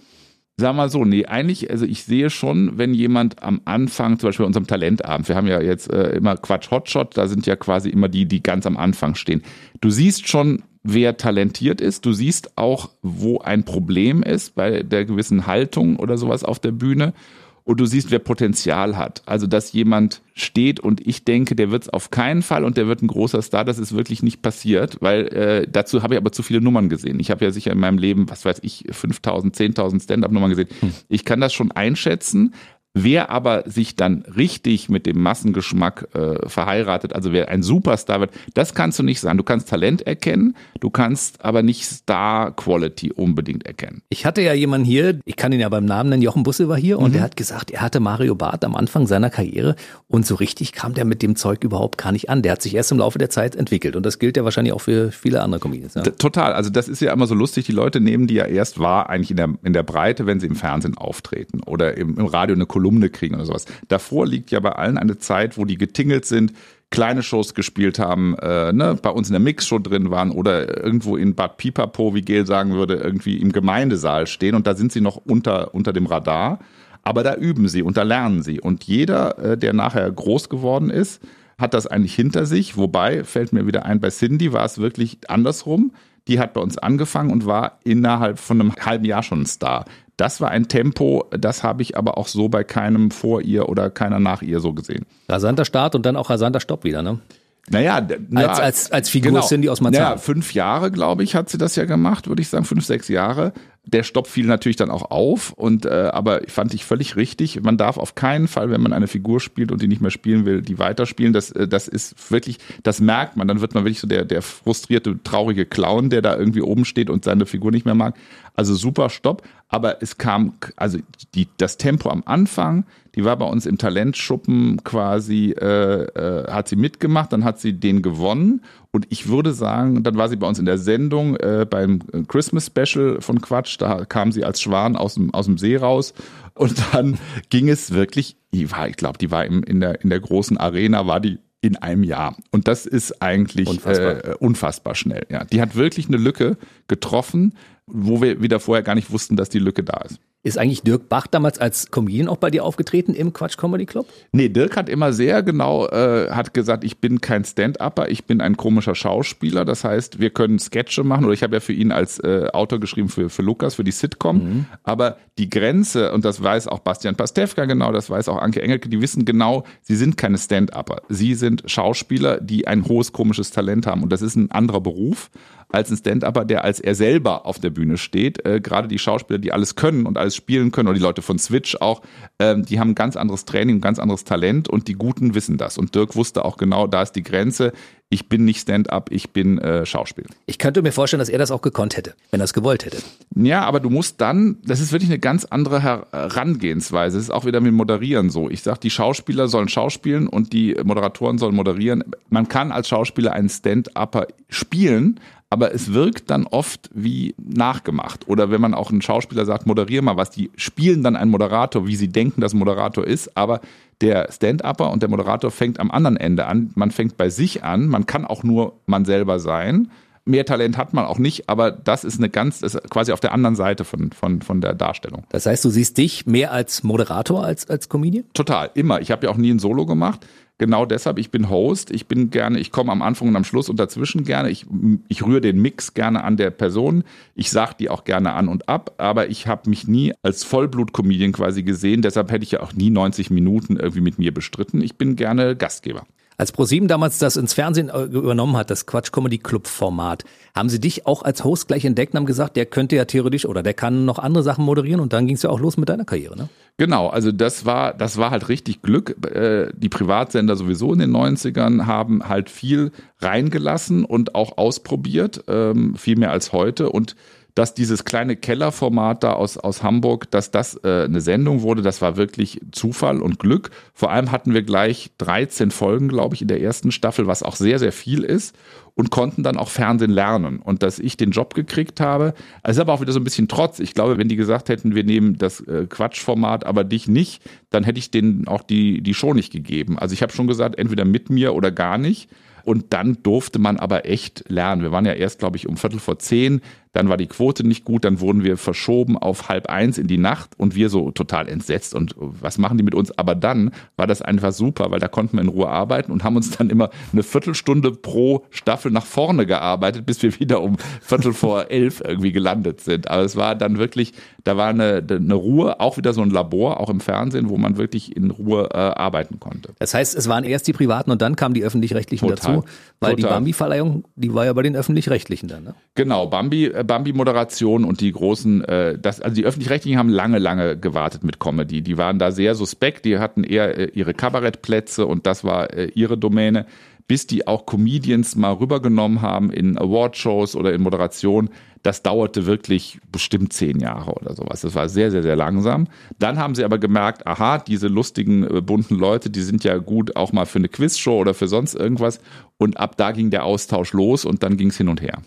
Sag mal so, nee, eigentlich, also ich sehe schon, wenn jemand am Anfang, zum Beispiel bei unserem Talentabend, wir haben ja jetzt äh, immer Quatsch Hotshot, da sind ja quasi immer die, die ganz am Anfang stehen. Du siehst schon, wer talentiert ist, du siehst auch, wo ein Problem ist bei der gewissen Haltung oder sowas auf der Bühne und du siehst, wer Potenzial hat. Also, dass jemand steht und ich denke, der wird es auf keinen Fall und der wird ein großer Star, das ist wirklich nicht passiert, weil äh, dazu habe ich aber zu viele Nummern gesehen. Ich habe ja sicher in meinem Leben, was weiß ich, 5000, 10.000 Stand-up-Nummern gesehen. Ich kann das schon einschätzen. Wer aber sich dann richtig mit dem Massengeschmack äh, verheiratet, also wer ein Superstar wird, das kannst du nicht sagen. Du kannst Talent erkennen, du kannst aber nicht Star-Quality unbedingt erkennen. Ich hatte ja jemanden hier, ich kann ihn ja beim Namen nennen, Jochen Busse war hier und Mhm. der hat gesagt, er hatte Mario Barth am Anfang seiner Karriere und so richtig kam der mit dem Zeug überhaupt gar nicht an. Der hat sich erst im Laufe der Zeit entwickelt und das gilt ja wahrscheinlich auch für viele andere Comedians. Ja. D- Total. Also das ist ja immer so lustig. Die Leute nehmen die ja erst wahr, eigentlich in der, in der Breite, wenn sie im Fernsehen auftreten oder im, im Radio eine Kolumne kriegen oder sowas. Davor liegt ja bei allen eine Zeit, wo die getingelt sind, kleine Shows gespielt haben, äh, ne, bei uns in der Mixshow drin waren oder irgendwo in Bad Pipapo, wie Gel sagen würde, irgendwie im Gemeindesaal stehen und da sind sie noch unter, unter dem Radar. Aber da üben sie und da lernen sie. Und jeder, äh, der nachher groß geworden ist, hat das eigentlich hinter sich. Wobei, fällt mir wieder ein, bei Cindy war es wirklich andersrum. Die hat bei uns angefangen und war innerhalb von einem halben Jahr schon ein Star. Das war ein Tempo, das habe ich aber auch so bei keinem vor ihr oder keiner nach ihr so gesehen. Rasanter Start und dann auch rasanter Stopp wieder, ne? Naja, d- ja, als- als Figur Cindy aus Marzahn. Naja, fünf Jahre, glaube ich, hat sie das ja gemacht, würde ich sagen, fünf, sechs Jahre. Der Stopp fiel natürlich dann auch auf und äh, aber fand ich völlig richtig. Man darf auf keinen Fall, wenn man eine Figur spielt und die nicht mehr spielen will, die weiterspielen. Das, äh, das ist wirklich, das merkt man. Dann wird man wirklich so der, der frustrierte, traurige Clown, der da irgendwie oben steht und seine Figur nicht mehr mag. Also super Stopp. Aber es kam, also die, das Tempo am Anfang, die war bei uns im Talentschuppen quasi, äh, äh, hat sie mitgemacht, dann hat sie den gewonnen und ich würde sagen, dann war sie bei uns in der Sendung äh, beim Christmas Special von Quatsch, da kam sie als Schwan aus dem, aus dem See raus und dann [laughs] ging es wirklich, die war, ich glaube, die war im, in, der, in der großen Arena, war die in einem Jahr. Und das ist eigentlich Unfassbar. Äh, unfassbar schnell. Ja. Die hat wirklich eine Lücke getroffen, wo wir wieder vorher gar nicht wussten, dass die Lücke da ist. Ist eigentlich Dirk Bach damals als Comedian auch bei dir aufgetreten im Quatsch Comedy Club? Nee, Dirk hat immer sehr genau, äh, hat gesagt, ich bin kein Stand-Upper, ich bin ein komischer Schauspieler. Das heißt, wir können Sketche machen oder ich habe ja für ihn als äh, Autor geschrieben für, für Lukas, für die Sitcom. Aber die Grenze, und das weiß auch Bastian Pastewka genau, das weiß auch Anke Engelke, die wissen genau, sie sind keine Stand-Upper. Sie sind Schauspieler, die ein hohes komisches Talent haben. Und das ist ein anderer Beruf als ein Stand-Upper, der als er selber auf der Bühne steht. Äh, Gerade die Schauspieler, die alles können und alles spielen können, oder die Leute von Switch auch, ähm, die haben ein ganz anderes Training, ein ganz anderes Talent und die Guten wissen das. Und Dirk wusste auch genau, da ist die Grenze. Ich bin nicht Stand-up, ich bin äh, Schauspieler. Ich könnte mir vorstellen, dass er das auch gekonnt hätte, wenn er es gewollt hätte. Ja, aber du musst dann, das ist wirklich eine ganz andere Herangehensweise. Es ist auch wieder mit Moderieren so. Ich sag, die Schauspieler sollen schauspielen und die Moderatoren sollen moderieren. Man kann als Schauspieler einen Stand-Upper spielen, aber es wirkt dann oft wie nachgemacht. Oder wenn man auch einen Schauspieler sagt, moderier mal was, die spielen dann einen Moderator, wie sie denken, dass Moderator ist, aber der Stand-Upper und der Moderator fängt am anderen Ende an. Man fängt bei sich an, man kann auch nur man selber sein. Mehr Talent hat man auch nicht, aber das ist eine ganz, ist quasi auf der anderen Seite von, von, von der Darstellung. Das heißt, du siehst dich mehr als Moderator als als Comedian? Total, immer. Ich habe ja auch nie ein Solo gemacht. Genau deshalb, ich bin Host, ich bin gerne, ich komme am Anfang und am Schluss und dazwischen gerne. Ich, ich rühre den Mix gerne an der Person. Ich sag die auch gerne an und ab, aber ich habe mich nie als Vollblut-Comedian quasi gesehen. Deshalb hätte ich ja auch nie 90 Minuten irgendwie mit mir bestritten. Ich bin gerne Gastgeber. Als ProSieben damals das ins Fernsehen äh, übernommen hat, das Quatsch Comedy Club Format, haben sie dich auch als Host gleich entdeckt und haben gesagt, der könnte ja theoretisch oder der kann noch andere Sachen moderieren und dann ging es ja auch los mit deiner Karriere, ne? Genau, also das war, das war halt richtig Glück. Äh, die Privatsender sowieso in den 90ern haben halt viel reingelassen und auch ausprobiert, ähm, viel mehr als heute und dass dieses kleine Kellerformat da aus, aus Hamburg, dass das äh, eine Sendung wurde, das war wirklich Zufall und Glück. Vor allem hatten wir gleich 13 Folgen, glaube ich, in der ersten Staffel, was auch sehr, sehr viel ist und konnten dann auch Fernsehen lernen. Und dass ich den Job gekriegt habe, also aber auch wieder so ein bisschen Trotz. Ich glaube, wenn die gesagt hätten, wir nehmen das äh, Quatschformat, aber dich nicht, dann hätte ich denen auch die, die Show nicht gegeben. Also ich habe schon gesagt, entweder mit mir oder gar nicht. Und dann durfte man aber echt lernen. Wir waren ja erst, glaube ich, um Viertel vor zehn dann war die Quote nicht gut, dann wurden wir verschoben auf halb eins in die Nacht und wir so total entsetzt und was machen die mit uns? Aber dann war das einfach super, weil da konnten wir in Ruhe arbeiten und haben uns dann immer eine Viertelstunde pro Staffel nach vorne gearbeitet, bis wir wieder um Viertel vor [laughs] elf irgendwie gelandet sind. Aber es war dann wirklich, da war eine, eine Ruhe, auch wieder so ein Labor, auch im Fernsehen, wo man wirklich in Ruhe äh, arbeiten konnte. Das heißt, es waren erst die Privaten und dann kamen die Öffentlich-Rechtlichen dazu, weil Total. die Bambi-Verleihung, die war ja bei den Öffentlich-Rechtlichen dann, ne? Genau, Bambi äh, Bambi-Moderation und die großen, äh, das, also die öffentlich-rechtlichen haben lange, lange gewartet mit Comedy. Die waren da sehr suspekt, die hatten eher äh, ihre Kabarettplätze und das war äh, ihre Domäne, bis die auch Comedians mal rübergenommen haben in Awardshows oder in Moderation. Das dauerte wirklich bestimmt zehn Jahre oder sowas. Das war sehr, sehr, sehr langsam. Dann haben sie aber gemerkt, aha, diese lustigen, äh, bunten Leute, die sind ja gut auch mal für eine Quizshow oder für sonst irgendwas. Und ab da ging der Austausch los und dann ging es hin und her.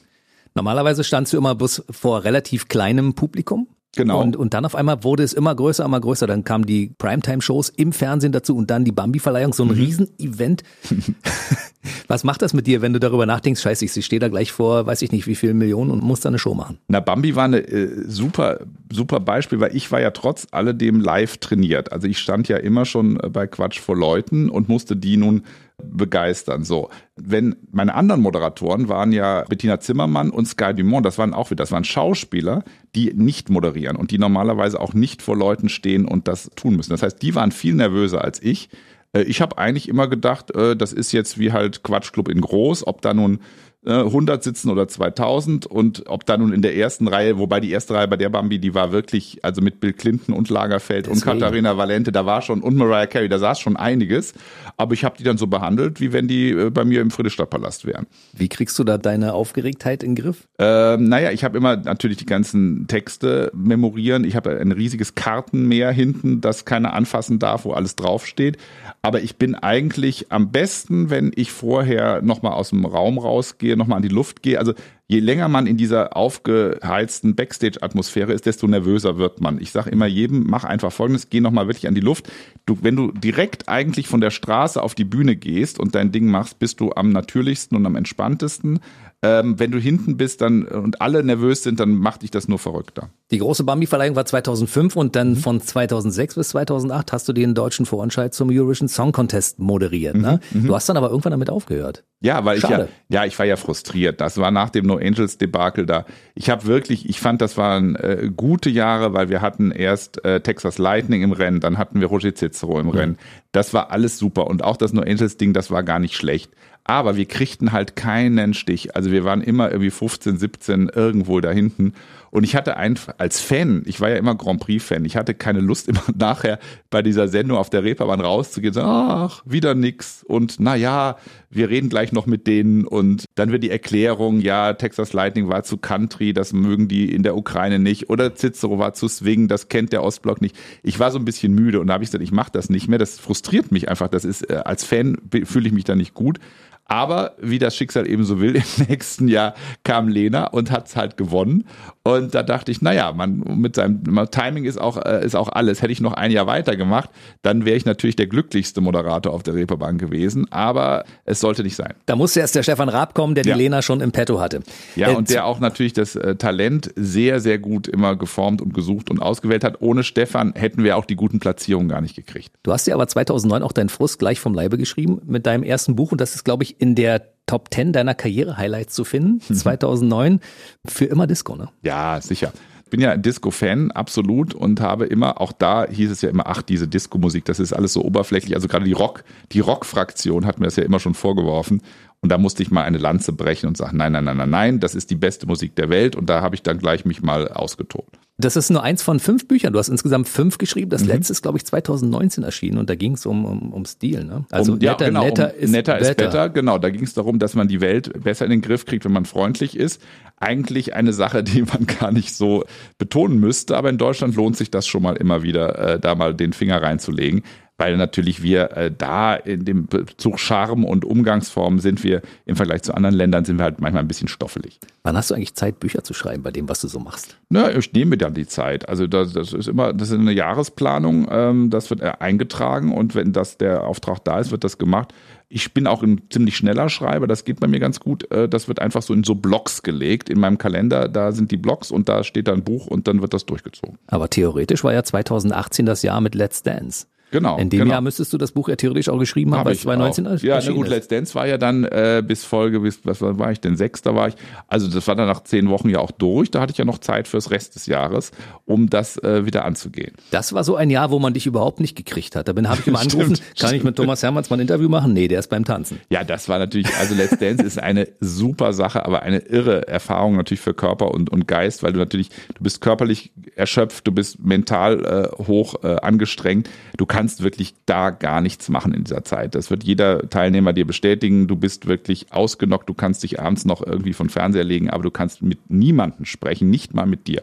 Normalerweise standst du immer bloß vor relativ kleinem Publikum. Genau. Und, und dann auf einmal wurde es immer größer, immer größer. Dann kamen die Primetime-Shows im Fernsehen dazu und dann die Bambi-Verleihung, so ein mhm. Riesen-Event. [laughs] Was macht das mit dir, wenn du darüber nachdenkst, scheiße, ich stehe da gleich vor, weiß ich nicht wie viele Millionen und muss da eine Show machen? Na, Bambi war eine äh, super, super Beispiel, weil ich war ja trotz alledem live trainiert. Also ich stand ja immer schon bei Quatsch vor Leuten und musste die nun begeistern. So, wenn meine anderen Moderatoren waren ja Bettina Zimmermann und Sky Dumont, das waren auch wieder, das waren Schauspieler, die nicht moderieren und die normalerweise auch nicht vor Leuten stehen und das tun müssen. Das heißt, die waren viel nervöser als ich. Äh, ich habe eigentlich immer gedacht, äh, das ist jetzt wie halt Quatschclub in groß, ob da nun 100 äh, sitzen oder 2000 und ob da nun in der ersten Reihe, wobei die erste Reihe bei der Bambi, die war wirklich, also mit Bill Clinton und Lagerfeld Deswegen. und Katharina Valente, da war schon, und Mariah Carey, da saß schon einiges, aber ich habe die dann so behandelt, wie wenn die äh, bei mir im Friedrichstadtpalast wären. Wie kriegst du da deine Aufgeregtheit in den Griff? Ähm, naja, ich habe immer natürlich die ganzen Texte memorieren, ich habe ein riesiges Kartenmeer hinten, das keiner anfassen darf, wo alles draufsteht, aber ich bin eigentlich am besten, wenn ich vorher nochmal aus dem Raum rausgehe, nochmal an die Luft gehe. Also je länger man in dieser aufgeheizten Backstage-Atmosphäre ist, desto nervöser wird man. Ich sage immer jedem, mach einfach folgendes, geh nochmal wirklich an die Luft. Du, wenn du direkt eigentlich von der Straße auf die Bühne gehst und dein Ding machst, bist du am natürlichsten und am entspanntesten. Ähm, wenn du hinten bist dann und alle nervös sind, dann macht dich das nur verrückter. Die große Bambi-Verleihung war 2005 und dann mhm. von 2006 bis 2008 hast du den deutschen Vorentscheid zum Eurovision Song Contest moderiert. Ne? Mhm. mhm. Du hast dann aber irgendwann damit aufgehört. Ja, weil Schade. ich ja, ja, ich war ja frustriert. Das war nach dem No Angels Debakel da. Ich habe wirklich, ich fand, das waren äh, gute Jahre, weil wir hatten erst äh, Texas Lightning im Rennen, dann hatten wir Roger Cicero im mhm. Rennen. Das war alles super und auch das No Angels Ding, das war gar nicht schlecht. Aber wir kriegten halt keinen Stich. Also wir waren immer irgendwie 15, 17 irgendwo da hinten. Und ich hatte einfach als Fan, ich war ja immer Grand Prix-Fan, ich hatte keine Lust, [laughs] immer nachher bei dieser Sendung auf der Reeperbahn rauszugehen, so, ach, wieder nix. Und na ja, wir reden gleich noch mit denen. Und dann wird die Erklärung, ja, Texas Lightning war zu Country, das mögen die in der Ukraine nicht. Oder Cicero war zu Swing, das kennt der Ostblock nicht. Ich war so ein bisschen müde und da habe ich gesagt, ich mache das nicht mehr. Das frustriert mich einfach. Das ist, äh, als Fan fühle ich mich da nicht gut. Aber wie das Schicksal eben so will, [laughs] im nächsten Jahr kam Lena und hat's halt gewonnen. Und da dachte ich, naja, man mit seinem Timing ist auch, äh, ist auch alles. Hätte ich noch ein Jahr weitergemacht, dann wäre ich natürlich der glücklichste Moderator auf der Reeperbahn gewesen. Aber es sollte nicht sein. Da musste erst der Stefan Raab kommen, der die ja. Lena schon im Petto hatte. Ja, äh, und der auch natürlich das äh, Talent sehr, sehr gut immer geformt und gesucht und ausgewählt hat. Ohne Stefan hätten wir auch die guten Platzierungen gar nicht gekriegt. Du hast dir aber 2009 auch deinen Frust gleich vom Leibe geschrieben mit deinem ersten Buch. Und das ist, glaube ich, in der Top 10 deiner Karriere-Highlights zu finden. Mhm. 2009 für immer Disco, ne? Ja, sicher. bin ja ein Disco-Fan, absolut, und habe immer, auch da hieß es ja immer, ach, diese Disco-Musik, das ist alles so oberflächlich. Also gerade die Rock, die Rock-Fraktion hat mir das ja immer schon vorgeworfen. Und da musste ich mal eine Lanze brechen und sagen, nein, nein, nein, nein, nein, das ist die beste Musik der Welt. Und da habe ich dann gleich mich mal ausgetobt. Das ist nur eins von fünf Büchern. Du hast insgesamt fünf geschrieben. Das mhm. letzte ist, glaube ich, 2019 erschienen und da ging es um, um, um Stil. Ne? Also um, netter, ja, genau, netter, um, ist, netter ist better. Genau, da ging es darum, dass man die Welt besser in den Griff kriegt, wenn man freundlich ist. Eigentlich eine Sache, die man gar nicht so betonen müsste, aber in Deutschland lohnt sich das schon mal immer wieder, äh, da mal den Finger reinzulegen weil natürlich wir äh, da in dem Bezug Charme und Umgangsformen sind wir im Vergleich zu anderen Ländern sind wir halt manchmal ein bisschen stoffelig. Wann hast du eigentlich Zeit, Bücher zu schreiben bei dem, was du so machst? Na, ich nehme mir dann die Zeit. Also das, das ist immer, das ist eine Jahresplanung, ähm, das wird eingetragen und wenn das der Auftrag da ist, wird das gemacht. Ich bin auch ein ziemlich schneller Schreiber, das geht bei mir ganz gut. Äh, das wird einfach so in so Blocks gelegt. In meinem Kalender, da sind die Blocks und da steht dann ein Buch und dann wird das durchgezogen. Aber theoretisch war ja 2018 das Jahr mit Let's Dance. Genau. In dem genau. Jahr müsstest du das Buch ja theoretisch auch geschrieben haben, Hab weil es 2019 auch. Ja, na gut, Let's Dance war ja dann äh, bis Folge, bis, was war ich denn, Sechster war ich. Also das war dann nach zehn Wochen ja auch durch. Da hatte ich ja noch Zeit fürs Rest des Jahres, um das äh, wieder anzugehen. Das war so ein Jahr, wo man dich überhaupt nicht gekriegt hat. Da bin habe ich immer [laughs] angerufen, stimmt, kann ich mit Thomas Hermanns mal ein Interview machen? Nee, der ist beim Tanzen. Ja, das war natürlich, also Let's Dance ist eine super Sache, aber eine irre Erfahrung natürlich für Körper und, und Geist, weil du natürlich, du bist körperlich erschöpft, du bist mental äh, hoch äh, angestrengt. Du kannst wirklich da da gar nichts machen in dieser Zeit. Das wird jeder Teilnehmer dir bestätigen. Du bist wirklich ausgenockt. Du kannst dich abends noch irgendwie von Fernseher legen, aber du kannst mit niemandem sprechen, nicht mal mit dir.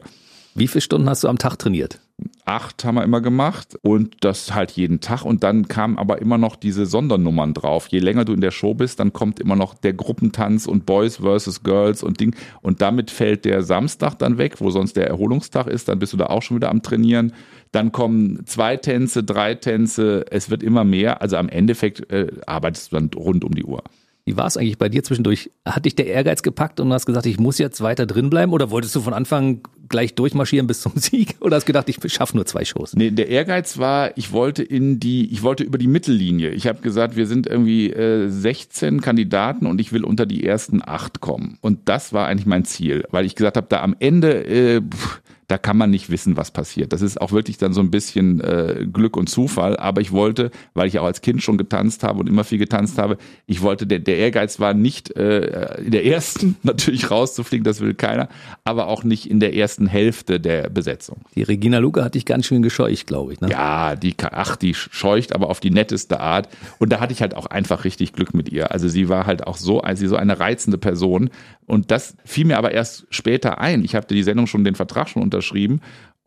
Wie viele Stunden hast du am Tag trainiert? Acht haben wir immer gemacht und das halt jeden Tag. Und dann kamen aber immer noch diese Sondernummern drauf. Je länger du in der Show bist, dann kommt immer noch der Gruppentanz und Boys versus Girls und Ding. Und damit fällt der Samstag dann weg, wo sonst der Erholungstag ist. Dann bist du da auch schon wieder am Trainieren. Dann kommen zwei Tänze, drei Tänze, es wird immer mehr. Also am Endeffekt äh, arbeitest du dann rund um die Uhr. Wie war es eigentlich bei dir zwischendurch? Hat dich der Ehrgeiz gepackt und hast gesagt, ich muss jetzt weiter drin bleiben? Oder wolltest du von Anfang gleich durchmarschieren bis zum [laughs] Sieg? Oder hast gedacht, ich schaffe nur zwei Shows? Nee, der Ehrgeiz war, ich wollte in die, ich wollte über die Mittellinie. Ich habe gesagt, wir sind irgendwie äh, 16 Kandidaten und ich will unter die ersten acht kommen. Und das war eigentlich mein Ziel, weil ich gesagt habe, da am Ende äh, pff, da kann man nicht wissen, was passiert. Das ist auch wirklich dann so ein bisschen äh, Glück und Zufall. Aber ich wollte, weil ich auch als Kind schon getanzt habe und immer viel getanzt habe, ich wollte, der, der Ehrgeiz war nicht äh, in der ersten [laughs] natürlich rauszufliegen, das will keiner, aber auch nicht in der ersten Hälfte der Besetzung. Die Regina Luca hat dich ganz schön gescheucht, glaube ich. Ne? Ja, die, ach, die scheucht, aber auf die netteste Art. Und da hatte ich halt auch einfach richtig Glück mit ihr. Also sie war halt auch so, also so eine reizende Person. Und das fiel mir aber erst später ein. Ich hatte die Sendung schon, den Vertrag schon unterschrieben.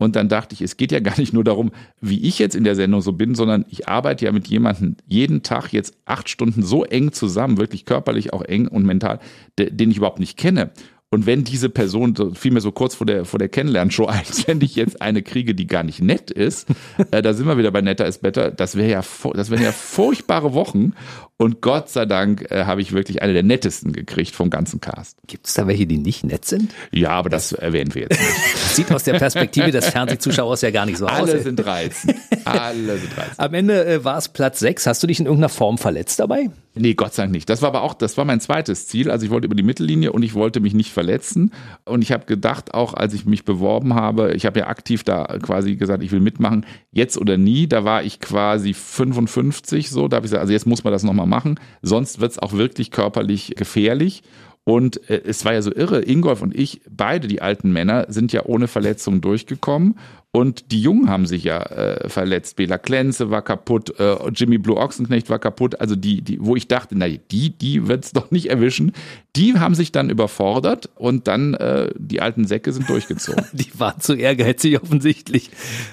Und dann dachte ich, es geht ja [laughs] gar nicht nur darum, wie ich jetzt in der Sendung so bin, sondern ich arbeite ja mit jemandem jeden Tag jetzt acht Stunden so eng zusammen, wirklich körperlich auch eng und mental, den ich überhaupt nicht kenne. Und wenn diese Person, fiel mir so kurz vor der, vor der Kennenlernshow [laughs] ich jetzt eine kriege, die gar nicht nett ist, [laughs] äh, da sind wir wieder bei netter ist better, das wäre ja, das wären ja furchtbare Wochen. Und Gott sei Dank äh, habe ich wirklich eine der nettesten gekriegt vom ganzen Cast. Gibt es da welche, die nicht nett sind? Ja, aber das erwähnen wir jetzt nicht. Sieht aus der Perspektive des Fernsehzuschauers ja gar nicht so Alle aus. Alle sind reizend. Alle sind reizend. Am Ende äh, war es Platz 6. Hast du dich in irgendeiner Form verletzt dabei? Nee, Gott sei Dank nicht. Das war aber auch, das war mein zweites Ziel. Also ich wollte über die Mittellinie und ich wollte mich nicht verletzen. Und ich habe gedacht, auch als ich mich beworben habe, ich habe ja aktiv da quasi gesagt, ich will mitmachen, jetzt oder nie. Da war ich quasi 55 so. Da habe ich gesagt, also jetzt muss man das nochmal machen, sonst wird es auch wirklich körperlich gefährlich. Und äh, es war ja so irre, Ingolf und ich, beide die alten Männer, sind ja ohne Verletzung durchgekommen. Und die Jungen haben sich ja äh, verletzt. Bela Klenze war kaputt, äh, Jimmy Blue Ochsenknecht war kaputt. Also die, die, wo ich dachte, na die, die wird's [laughs] doch nicht erwischen. Die haben sich dann überfordert und dann äh, die alten Säcke sind durchgezogen. [laughs] die waren zu ehrgeizig offensichtlich.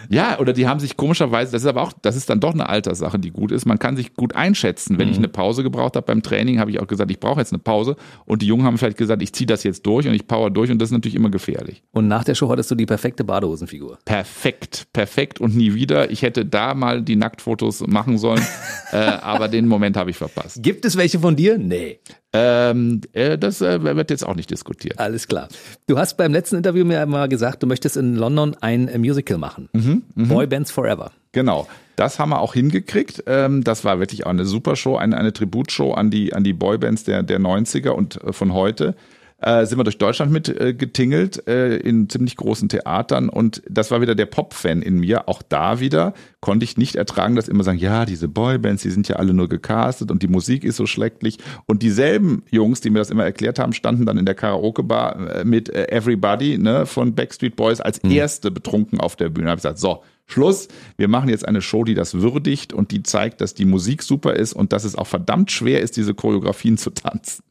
Ja, oder die haben sich komischerweise, das ist aber auch, das ist dann doch eine Alterssache, die gut ist. Man kann sich gut einschätzen. Wenn mhm. ich eine Pause gebraucht habe beim Training, habe ich auch gesagt, ich brauche jetzt eine Pause. Und die Jungen haben vielleicht gesagt, ich ziehe das jetzt durch und ich power durch und das ist natürlich immer gefährlich. Und nach der Show hattest du die perfekte Badehosenfigur. Perfekt perfekt, perfekt und nie wieder. Ich hätte da mal die Nacktfotos machen sollen, [laughs] äh, aber den Moment habe ich verpasst. Gibt es welche von dir? Nee. Ähm, äh, das äh, wird jetzt auch nicht diskutiert. Alles klar. Du hast beim letzten Interview mir einmal gesagt, du möchtest in London ein Musical machen. Mhm, mh. Boy Bands Forever. Genau. Das haben wir auch hingekriegt. Ähm, das war wirklich auch eine super Show, eine, eine Tributshow an die, an die Boybands der, der 90er und äh, von heute. Äh, sind wir durch Deutschland mit äh, getingelt äh, in ziemlich großen Theatern und das war wieder der Pop-Fan in mir. Auch da wieder konnte ich nicht ertragen, dass immer sagen, ja, diese Boybands, die sind ja alle nur gecastet und die Musik ist so schrecklich. Und dieselben Jungs, die mir das immer erklärt haben, standen dann in der Karaoke-Bar äh, mit äh, Everybody ne, von Backstreet Boys als mhm. erste betrunken auf der Bühne. Habe ich gesagt, so, Schluss. Wir machen jetzt eine Show, die das würdigt und die zeigt, dass die Musik super ist und dass es auch verdammt schwer ist, diese Choreografien zu tanzen.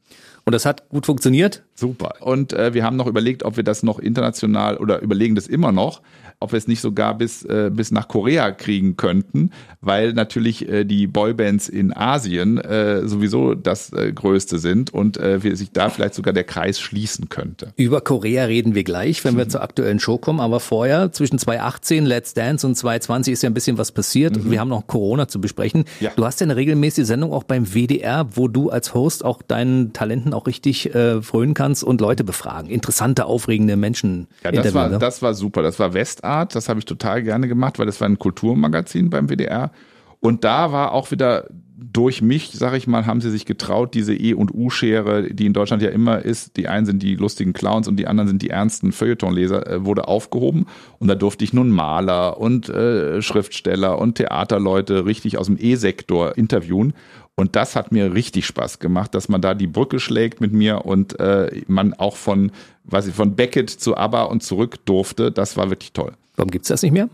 Und das hat gut funktioniert? Super. Und äh, wir haben noch überlegt, ob wir das noch international oder überlegen das immer noch, ob wir es nicht sogar bis, äh, bis nach Korea kriegen könnten, weil natürlich äh, die Boybands in Asien äh, sowieso das äh, Größte sind und äh, wir, sich da vielleicht sogar der Kreis schließen könnte. Über Korea reden wir gleich, wenn wir mhm. zur aktuellen Show kommen, aber vorher zwischen 2018 Let's Dance und 2020 ist ja ein bisschen was passiert. Mhm. Wir haben noch Corona zu besprechen. Ja. Du hast ja eine regelmäßige Sendung auch beim WDR, wo du als Host auch deinen Talenten auch richtig äh, frönen kannst und Leute befragen. Interessante, aufregende Menschen. Ja, das war, ne? das war super. Das war Westart. Das habe ich total gerne gemacht, weil das war ein Kulturmagazin beim WDR. Und da war auch wieder durch mich, sag ich mal, haben sie sich getraut, diese E- und U-Schere, die in Deutschland ja immer ist, die einen sind die lustigen Clowns und die anderen sind die ernsten Feuilletonleser, äh, wurde aufgehoben. Und da durfte ich nun Maler und äh, Schriftsteller und Theaterleute richtig aus dem E-Sektor interviewen. Und das hat mir richtig Spaß gemacht, dass man da die Brücke schlägt mit mir und äh, man auch von, was ich, von Beckett zu ABBA und zurück durfte. Das war wirklich toll. Warum gibt's das nicht mehr?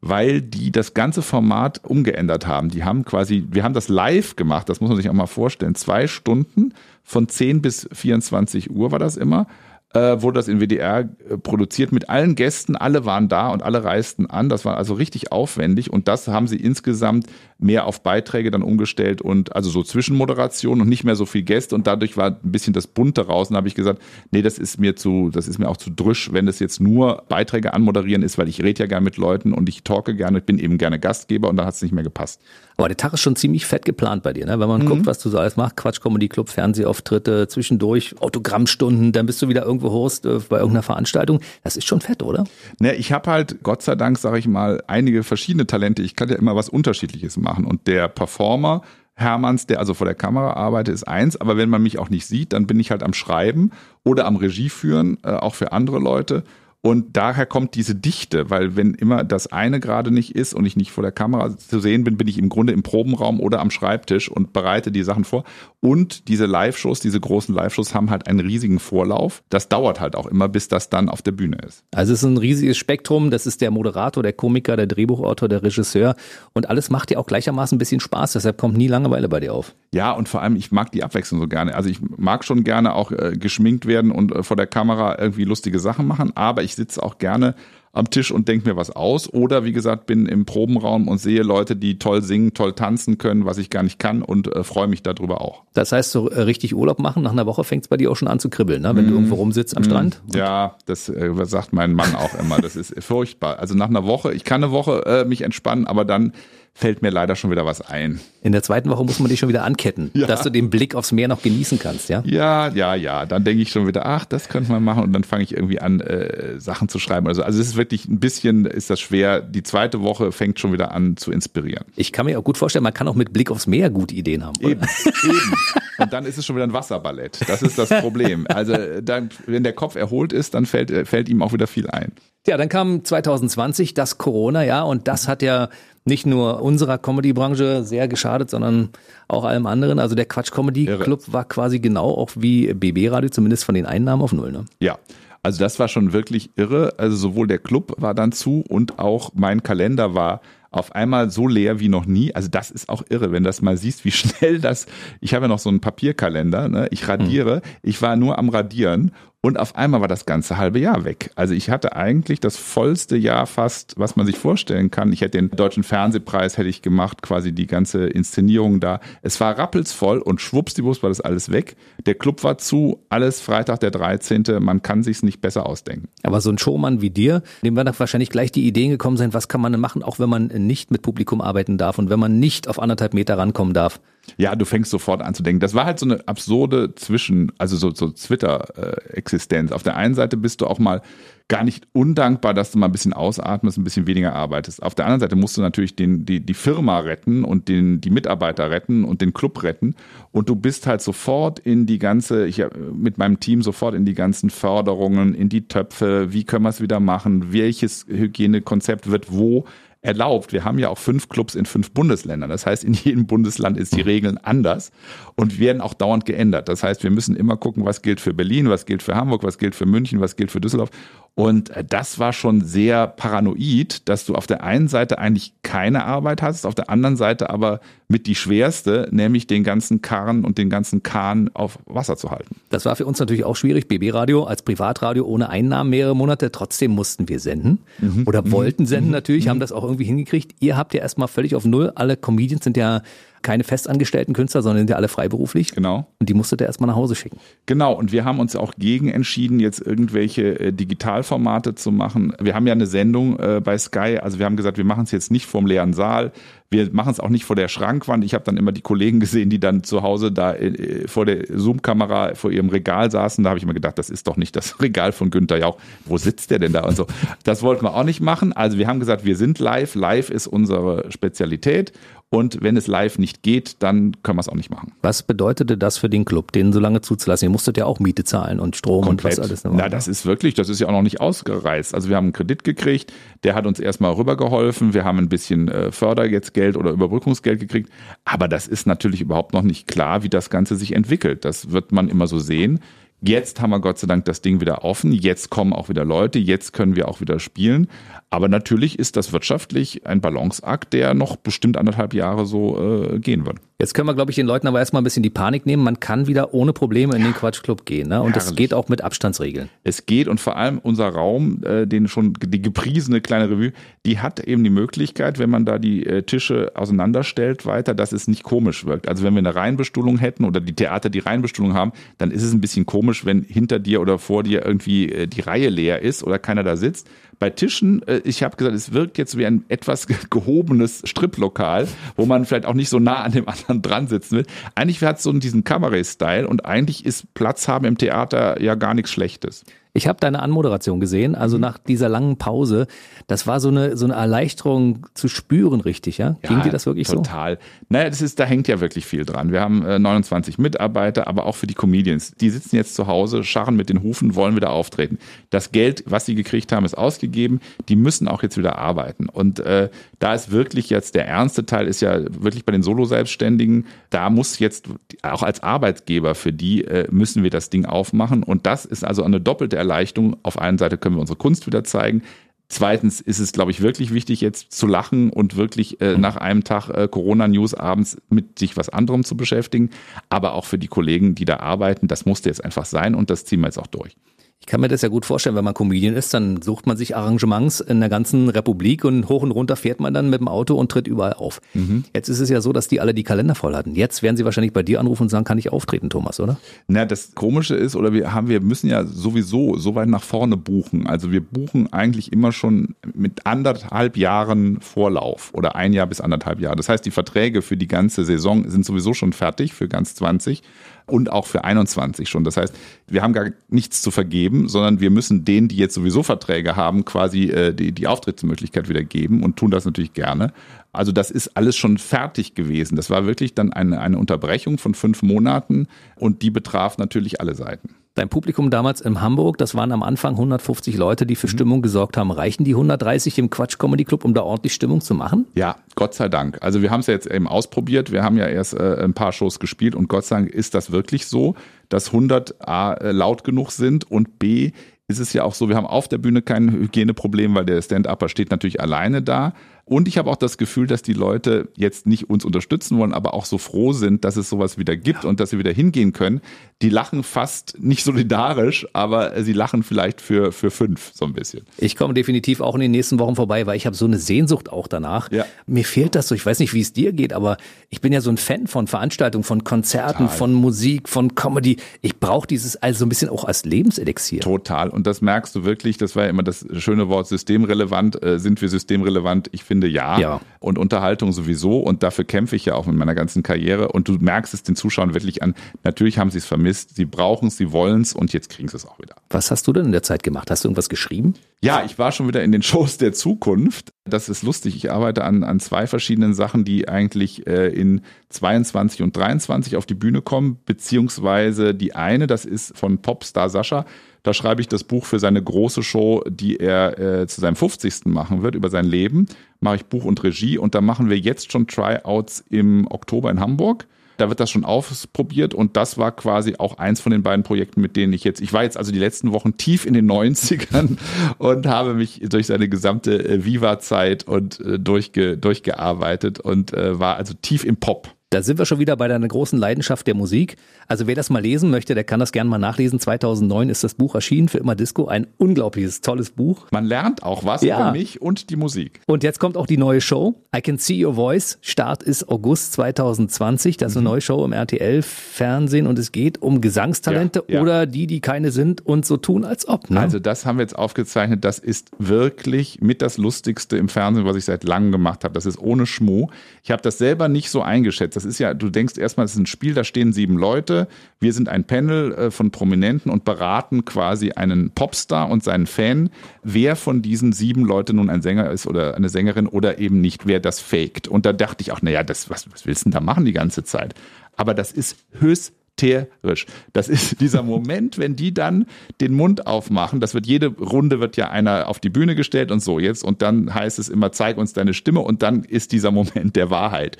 weil die das ganze Format umgeändert haben. Die haben quasi, wir haben das live gemacht, das muss man sich auch mal vorstellen. Zwei Stunden von 10 bis 24 Uhr war das immer äh, wurde das in WDR äh, produziert mit allen Gästen. Alle waren da und alle reisten an. Das war also richtig aufwendig und das haben sie insgesamt mehr auf Beiträge dann umgestellt und also so Zwischenmoderation und nicht mehr so viel Gäste und dadurch war ein bisschen das Bunte raus. Und habe ich gesagt, nee, das ist mir zu, das ist mir auch zu drüsch, wenn das jetzt nur Beiträge anmoderieren ist, weil ich rede ja gerne mit Leuten und ich talke gerne, ich bin eben gerne Gastgeber und da hat es nicht mehr gepasst. Aber der Tag ist schon ziemlich fett geplant bei dir, ne? Wenn man mhm. guckt, was du so alles machst, Quatsch Comedy Club, Fernsehauftritte, zwischendurch Autogrammstunden, dann bist du wieder irgendwo Host äh, bei irgendeiner Veranstaltung. Das ist schon fett, oder? Ne, ich habe halt Gott sei Dank, sage ich mal, einige verschiedene Talente. Ich kann ja immer was Unterschiedliches machen und der Performer Hermanns, der also vor der Kamera arbeitet, ist eins, aber wenn man mich auch nicht sieht, dann bin ich halt am Schreiben oder am Regie führen, äh, auch für andere Leute. Und daher kommt diese Dichte, weil wenn immer das eine gerade nicht ist und ich nicht vor der Kamera zu sehen bin, bin ich im Grunde im Probenraum oder am Schreibtisch und bereite die Sachen vor. Und diese Live-Shows, diese großen Live-Shows haben halt einen riesigen Vorlauf. Das dauert halt auch immer, bis das dann auf der Bühne ist. Also es ist ein riesiges Spektrum. Das ist der Moderator, der Komiker, der Drehbuchautor, der Regisseur. Und alles macht dir auch gleichermaßen ein bisschen Spaß. Deshalb kommt nie Langeweile bei dir auf. Ja, und vor allem, ich mag die Abwechslung so gerne. Also ich mag schon gerne auch äh, geschminkt werden und äh, vor der Kamera irgendwie lustige Sachen machen, aber ich sitze auch gerne am Tisch und denke mir was aus. Oder wie gesagt, bin im Probenraum und sehe Leute, die toll singen, toll tanzen können, was ich gar nicht kann und äh, freue mich darüber auch. Das heißt, so äh, richtig Urlaub machen, nach einer Woche fängt es bei dir auch schon an zu kribbeln, ne? wenn mm, du irgendwo rumsitzt am mm, Strand? Ja, das äh, sagt mein Mann auch immer. Das ist furchtbar. Also nach einer Woche, ich kann eine Woche äh, mich entspannen, aber dann fällt mir leider schon wieder was ein. In der zweiten Woche muss man dich schon wieder anketten, ja. dass du den Blick aufs Meer noch genießen kannst, ja? Ja, ja, ja. Dann denke ich schon wieder, ach, das könnte man machen und dann fange ich irgendwie an, äh, Sachen zu schreiben. Also, also es ist wirklich ein bisschen, ist das schwer. Die zweite Woche fängt schon wieder an zu inspirieren. Ich kann mir auch gut vorstellen, man kann auch mit Blick aufs Meer gute Ideen haben. Oder? Eben, eben. Und dann ist es schon wieder ein Wasserballett. Das ist das Problem. Also dann, wenn der Kopf erholt ist, dann fällt, fällt ihm auch wieder viel ein. Ja, dann kam 2020 das Corona, ja, und das hat ja nicht nur unserer Comedy-Branche sehr geschadet, sondern auch allem anderen. Also der Quatsch Comedy Club war quasi genau auch wie BB Radio, zumindest von den Einnahmen auf Null. Ne? Ja. Also das war schon wirklich irre. Also sowohl der Club war dann zu und auch mein Kalender war auf einmal so leer wie noch nie. Also das ist auch irre, wenn das mal siehst, wie [laughs] schnell das. Ich habe ja noch so einen Papierkalender. Ne? Ich radiere. Ich war nur am Radieren und auf einmal war das ganze halbe Jahr weg. Also ich hatte eigentlich das vollste Jahr fast, was man sich vorstellen kann. Ich hätte den deutschen Fernsehpreis hätte ich gemacht, quasi die ganze Inszenierung da. Es war rappelsvoll und schwuppsdiwupps war das alles weg. Der Club war zu, alles Freitag der 13. Man kann sich's nicht besser ausdenken. Aber so ein Showmann wie dir, dem werden wahrscheinlich gleich die Ideen gekommen sein, was kann man denn machen, auch wenn man nicht mit Publikum arbeiten darf und wenn man nicht auf anderthalb Meter rankommen darf. Ja, du fängst sofort an zu denken. Das war halt so eine absurde Zwischen, also so, so Twitter-Existenz. Auf der einen Seite bist du auch mal gar nicht undankbar, dass du mal ein bisschen ausatmest, ein bisschen weniger arbeitest. Auf der anderen Seite musst du natürlich den, die, die Firma retten und den, die Mitarbeiter retten und den Club retten. Und du bist halt sofort in die ganze, ich mit meinem Team sofort in die ganzen Förderungen, in die Töpfe, wie können wir es wieder machen, welches Hygienekonzept wird wo erlaubt. Wir haben ja auch fünf Clubs in fünf Bundesländern. Das heißt, in jedem Bundesland ist die Regeln anders und werden auch dauernd geändert. Das heißt, wir müssen immer gucken, was gilt für Berlin, was gilt für Hamburg, was gilt für München, was gilt für Düsseldorf. Und äh, das war schon sehr paranoid, dass du auf der einen Seite eigentlich keine Arbeit hast, auf der anderen Seite aber mit die schwerste, nämlich den ganzen Karren und den ganzen Kahn auf Wasser zu halten. Das war für uns natürlich auch schwierig. BB Radio als Privatradio ohne Einnahmen mehrere Monate. Trotzdem mussten wir senden mhm. oder mhm. wollten senden mhm. natürlich, mhm. haben das auch irgendwie hingekriegt. Ihr habt ja erstmal völlig auf Null. Alle Comedians sind ja keine festangestellten Künstler, sondern sind ja alle freiberuflich. Genau. Und die musstet ihr erstmal nach Hause schicken. Genau. Und wir haben uns auch gegen entschieden, jetzt irgendwelche äh, Digitalformate zu machen. Wir haben ja eine Sendung äh, bei Sky. Also wir haben gesagt, wir machen es jetzt nicht vorm leeren Saal. Wir machen es auch nicht vor der Schrankwand. Ich habe dann immer die Kollegen gesehen, die dann zu Hause da äh, vor der Zoom-Kamera vor ihrem Regal saßen. Da habe ich immer gedacht, das ist doch nicht das [laughs] Regal von Günther Jauch. Wo sitzt der denn da und so? Das wollten wir auch nicht machen. Also wir haben gesagt, wir sind live. Live ist unsere Spezialität. Und wenn es live nicht geht, dann können wir es auch nicht machen. Was bedeutete das für den Club, den so lange zuzulassen? Ihr musstet ja auch Miete zahlen und Strom Komplett. und was alles. Na, das ist wirklich, das ist ja auch noch nicht ausgereizt. Also wir haben einen Kredit gekriegt, der hat uns erstmal rübergeholfen. Wir haben ein bisschen äh, Fördergeld oder Überbrückungsgeld gekriegt. Aber das ist natürlich überhaupt noch nicht klar, wie das Ganze sich entwickelt. Das wird man immer so sehen. Jetzt haben wir Gott sei Dank das Ding wieder offen. Jetzt kommen auch wieder Leute. Jetzt können wir auch wieder spielen. Aber natürlich ist das wirtschaftlich ein Balanceakt, der noch bestimmt anderthalb Jahre so äh, gehen wird. Jetzt können wir, glaube ich, den Leuten aber erstmal ein bisschen die Panik nehmen. Man kann wieder ohne Probleme in den Quatschclub gehen. Ne? Und Herrlich. das geht auch mit Abstandsregeln. Es geht und vor allem unser Raum, äh, den schon die gepriesene kleine Revue, die hat eben die Möglichkeit, wenn man da die äh, Tische auseinanderstellt weiter, dass es nicht komisch wirkt. Also wenn wir eine Reihenbestuhlung hätten oder die Theater die Reihenbestuhlung haben, dann ist es ein bisschen komisch, wenn hinter dir oder vor dir irgendwie äh, die Reihe leer ist oder keiner da sitzt. Bei Tischen, äh, ich habe gesagt, es wirkt jetzt wie ein etwas gehobenes Striplokal, wo man vielleicht auch nicht so nah an dem anderen dran sitzen will. Eigentlich hat es so diesen Cabaret-Style und eigentlich ist Platz haben im Theater ja gar nichts Schlechtes. Ich habe deine Anmoderation gesehen, also mhm. nach dieser langen Pause. Das war so eine, so eine Erleichterung zu spüren, richtig, ja? Ging ja, dir das wirklich total. so? Total. Naja, das ist, da hängt ja wirklich viel dran. Wir haben äh, 29 Mitarbeiter, aber auch für die Comedians. Die sitzen jetzt zu Hause, scharren mit den Hufen, wollen wieder auftreten. Das Geld, was sie gekriegt haben, ist ausgegeben. Die müssen auch jetzt wieder arbeiten. Und äh, da ist wirklich jetzt, der ernste Teil ist ja wirklich bei den Solo-Selbstständigen. Da muss jetzt auch als Arbeitgeber für die äh, müssen wir das Ding aufmachen. Und das ist also eine doppelte Erleichterung. Auf einer Seite können wir unsere Kunst wieder zeigen. Zweitens ist es, glaube ich, wirklich wichtig, jetzt zu lachen und wirklich äh, nach einem Tag äh, Corona-News abends mit sich was anderem zu beschäftigen. Aber auch für die Kollegen, die da arbeiten, das musste jetzt einfach sein und das ziehen wir jetzt auch durch. Ich kann mir das ja gut vorstellen, wenn man Comedian ist, dann sucht man sich Arrangements in der ganzen Republik und hoch und runter fährt man dann mit dem Auto und tritt überall auf. Mhm. Jetzt ist es ja so, dass die alle die Kalender voll hatten. Jetzt werden sie wahrscheinlich bei dir anrufen und sagen, kann ich auftreten, Thomas, oder? Na, das Komische ist, oder wir haben, wir müssen ja sowieso so weit nach vorne buchen. Also wir buchen eigentlich immer schon mit anderthalb Jahren Vorlauf oder ein Jahr bis anderthalb Jahre. Das heißt, die Verträge für die ganze Saison sind sowieso schon fertig für ganz 20 und auch für 21 schon. Das heißt, wir haben gar nichts zu vergeben, sondern wir müssen denen, die jetzt sowieso Verträge haben, quasi äh, die, die Auftrittsmöglichkeit wieder geben und tun das natürlich gerne. Also das ist alles schon fertig gewesen. Das war wirklich dann eine, eine Unterbrechung von fünf Monaten und die betraf natürlich alle Seiten. Dein Publikum damals in Hamburg, das waren am Anfang 150 Leute, die für mhm. Stimmung gesorgt haben. Reichen die 130 im Quatsch Comedy Club, um da ordentlich Stimmung zu machen? Ja, Gott sei Dank. Also wir haben es ja jetzt eben ausprobiert. Wir haben ja erst äh, ein paar Shows gespielt und Gott sei Dank ist das wirklich so, dass 100 A äh, laut genug sind und B ist es ja auch so, wir haben auf der Bühne kein Hygieneproblem, weil der Stand-Upper steht natürlich alleine da. Und ich habe auch das Gefühl, dass die Leute jetzt nicht uns unterstützen wollen, aber auch so froh sind, dass es sowas wieder gibt ja. und dass sie wieder hingehen können. Die lachen fast nicht solidarisch, aber sie lachen vielleicht für, für fünf so ein bisschen. Ich komme definitiv auch in den nächsten Wochen vorbei, weil ich habe so eine Sehnsucht auch danach. Ja. Mir fehlt das so. Ich weiß nicht, wie es dir geht, aber ich bin ja so ein Fan von Veranstaltungen, von Konzerten, Total. von Musik, von Comedy. Ich brauche dieses also ein bisschen auch als Lebenselixier. Total. Und das merkst du wirklich. Das war ja immer das schöne Wort systemrelevant. Äh, sind wir systemrelevant? Ich finde finde, ja. Ja. Und Unterhaltung sowieso. Und dafür kämpfe ich ja auch mit meiner ganzen Karriere. Und du merkst es den Zuschauern wirklich an. Natürlich haben sie es vermisst. Sie brauchen es, sie wollen es und jetzt kriegen sie es auch wieder. Was hast du denn in der Zeit gemacht? Hast du irgendwas geschrieben? Ja, ich war schon wieder in den [laughs] Shows der Zukunft. Das ist lustig. Ich arbeite an, an zwei verschiedenen Sachen, die eigentlich äh, in 22 und 23 auf die Bühne kommen, beziehungsweise die eine, das ist von Popstar Sascha. Da schreibe ich das Buch für seine große Show, die er äh, zu seinem 50. machen wird, über sein Leben. Mache ich Buch und Regie und da machen wir jetzt schon Tryouts im Oktober in Hamburg. Da wird das schon ausprobiert und das war quasi auch eins von den beiden Projekten, mit denen ich jetzt, ich war jetzt also die letzten Wochen tief in den 90ern [laughs] und habe mich durch seine gesamte äh, Viva-Zeit und äh, durchge, durchgearbeitet und äh, war also tief im Pop. Da sind wir schon wieder bei deiner großen Leidenschaft der Musik. Also wer das mal lesen möchte, der kann das gerne mal nachlesen. 2009 ist das Buch erschienen für immer Disco. Ein unglaubliches, tolles Buch. Man lernt auch was Ja. über mich und die Musik. Und jetzt kommt auch die neue Show. I Can See Your Voice. Start ist August 2020. Das ist eine neue Show im RTL-Fernsehen und es geht um Gesangstalente Ja, ja. oder die, die keine sind und so tun, als ob. Ne? Also das haben wir jetzt aufgezeichnet. Das ist wirklich mit das Lustigste im Fernsehen, was ich seit langem gemacht habe. Das ist ohne Schmuh. Ich habe das selber nicht so eingeschätzt. Das ist ja, du denkst erstmal, es ist ein Spiel, da stehen sieben Leute. Wir sind ein Panel äh, von Prominenten und beraten quasi einen Popstar und seinen Fan, wer von diesen sieben Leuten nun ein Sänger ist oder eine Sängerin oder eben nicht, wer das faked. Und da dachte ich auch, naja, das, was, was willst du denn da machen die ganze Zeit? Aber das ist höchst hysterisch. Das ist [laughs] dieser Moment, wenn die dann den Mund aufmachen. Das wird jede Runde wird ja einer auf die Bühne gestellt und so jetzt und dann heißt es immer zeig uns deine Stimme und dann ist dieser [laughs] Moment der Wahrheit.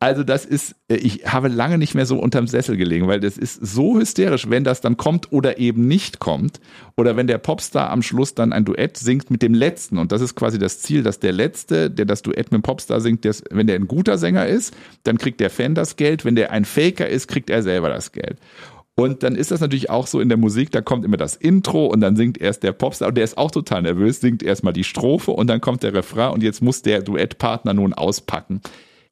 Also das ist, äh, ich habe lange nicht mehr so unterm Sessel gelegen, weil das ist so hysterisch, wenn das dann kommt oder eben nicht kommt. Oder wenn der Popstar am Schluss dann ein Duett singt mit dem Letzten. Und das ist quasi das Ziel, dass der Letzte, der das Duett mit dem Popstar singt, der, wenn der ein guter Sänger ist, dann kriegt der Fan das Geld. Wenn der ein Faker ist, kriegt er selber das Geld. Und dann ist das natürlich auch so in der Musik, da kommt immer das Intro und dann singt erst der Popstar und der ist auch total nervös, singt erstmal die Strophe und dann kommt der Refrain und jetzt muss der Duettpartner nun auspacken.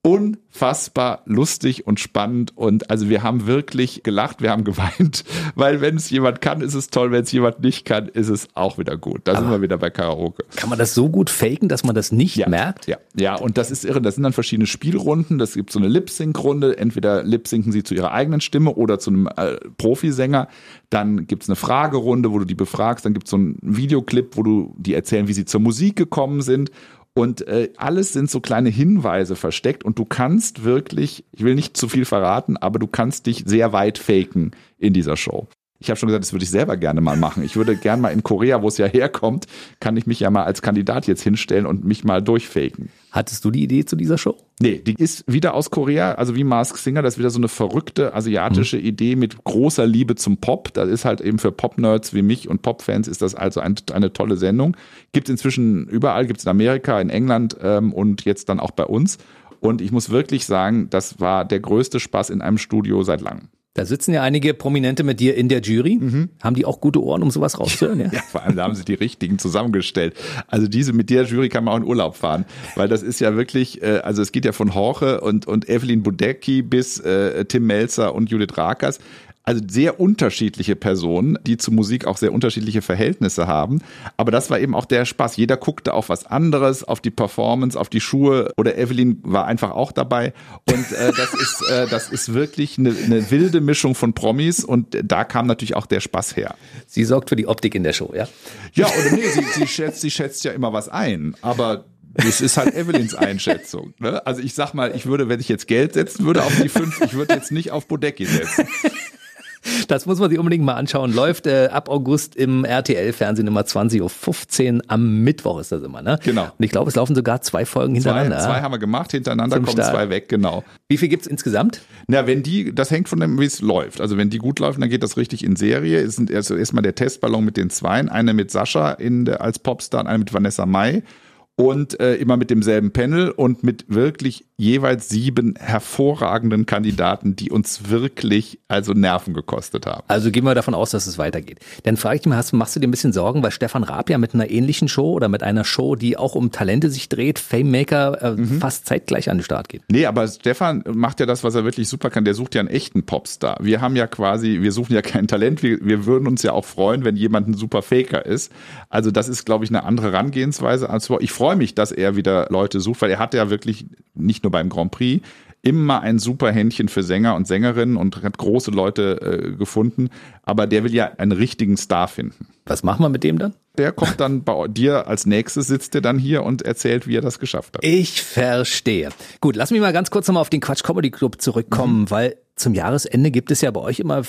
Unfassbar lustig und spannend und also wir haben wirklich gelacht, wir haben geweint, [laughs] weil wenn es jemand kann, ist es toll, wenn es jemand nicht kann, ist es auch wieder gut. Da sind wir wieder bei Karaoke. Kann man das so gut faken, dass man das nicht Ja, merkt? Ja, ja, und das ist irre. Das sind dann verschiedene Spielrunden. Das gibt so eine Lip-Sync-Runde. Entweder lip-synken sie zu ihrer eigenen Stimme oder zu einem äh, Profisänger. Dann gibt's eine Fragerunde, wo du die befragst. Dann gibt's so einen Videoclip, wo du die erzählen, wie sie zur Musik gekommen sind. Und äh, alles sind so kleine Hinweise versteckt und du kannst wirklich, ich will nicht zu viel verraten, aber du kannst dich sehr weit faken in dieser Show. Ich habe schon gesagt, das würde ich selber gerne mal machen. Ich würde gerne mal in Korea, wo es ja herkommt, kann ich mich ja mal als Kandidat jetzt hinstellen und mich mal durchfaken. Hattest du die Idee zu dieser Show? Nee, die ist wieder aus Korea, also wie Mask Singer, das ist wieder so eine verrückte asiatische Idee mit großer Liebe zum Pop. Das ist halt eben für Pop-Nerds wie mich und Pop-Fans ist das also ein, eine tolle Sendung. Gibt inzwischen überall, gibt es in Amerika, in England ähm, und jetzt dann auch bei uns. Und ich muss wirklich sagen, das war der größte Spaß in einem Studio seit langem. Da sitzen ja einige Prominente mit dir in der Jury. Haben die auch gute Ohren, um sowas rauszuhören? Ja. Ja, vor allem da haben sie die richtigen zusammengestellt. Also diese mit der Jury kann man auch in Urlaub fahren, weil das ist ja wirklich, äh, also es geht ja von Horche und und Evelyn Budecki bis äh, Tim Melzer und Judith Rakers. Also sehr unterschiedliche Personen, die zu Musik auch sehr unterschiedliche Verhältnisse haben. Aber das war eben auch der Spaß. Jeder guckte auf was anderes, auf die Performance, auf die Schuhe. Oder Evelyn war einfach auch dabei. Und äh, das ist äh, das ist wirklich eine, eine wilde Mischung von Promis. Und da kam natürlich auch der Spaß her. Sie sorgt für die Optik in der Show, ja? Ja, oder nee, sie, sie, schätzt, sie schätzt ja immer was ein, aber das ist halt Evelyns Einschätzung. Ne? Also ich sag mal, ich würde, wenn ich jetzt Geld setzen würde auf die fünf, ich würde jetzt nicht auf Bodecki setzen. Das muss man sich unbedingt mal anschauen. Läuft äh, ab August im RTL-Fernsehen immer 20.15 Uhr. Am Mittwoch ist das immer, ne? Genau. Und ich glaube, es laufen sogar zwei Folgen Zwei, hintereinander. zwei haben wir gemacht, hintereinander Zum kommen Start. zwei weg, genau. Wie viel gibt's insgesamt? Na, wenn die, das hängt von dem, wie es läuft. Also wenn die gut laufen, dann geht das richtig in Serie. Es sind erst erstmal der Testballon mit den Zweien, eine mit Sascha in als Popstar und eine mit Vanessa Mai. Und äh, immer mit demselben Panel und mit wirklich jeweils sieben hervorragenden Kandidaten, die uns wirklich also Nerven gekostet haben. Also gehen wir davon aus, dass es weitergeht. Dann frage ich dich mal, hast, machst du dir ein bisschen Sorgen, weil Stefan Raab ja mit einer ähnlichen Show oder mit einer Show, die auch um Talente sich dreht, Fame Maker, äh, Mhm. fast zeitgleich an den Start geht? Nee, aber Stefan macht ja das, was er wirklich super kann. Der sucht ja einen echten Popstar. Wir haben ja quasi, wir suchen ja kein Talent. Wir, wir würden uns ja auch freuen, wenn jemand ein super Faker ist. Also das ist, glaube ich, eine andere Herangehensweise. als Ich freue freue mich, dass er wieder Leute sucht, weil er hatte ja wirklich nicht nur beim Grand Prix immer ein super Händchen für Sänger und Sängerinnen und hat große Leute äh, gefunden. Aber der will ja einen richtigen Star finden. Was machen wir mit dem dann? Der kommt dann bei [laughs] dir als nächstes, sitzt der dann hier und erzählt, wie er das geschafft hat. Ich verstehe. Gut, lass mich mal ganz kurz nochmal auf den Quatsch Comedy Club zurückkommen, mhm. weil zum Jahresende gibt es ja bei euch immer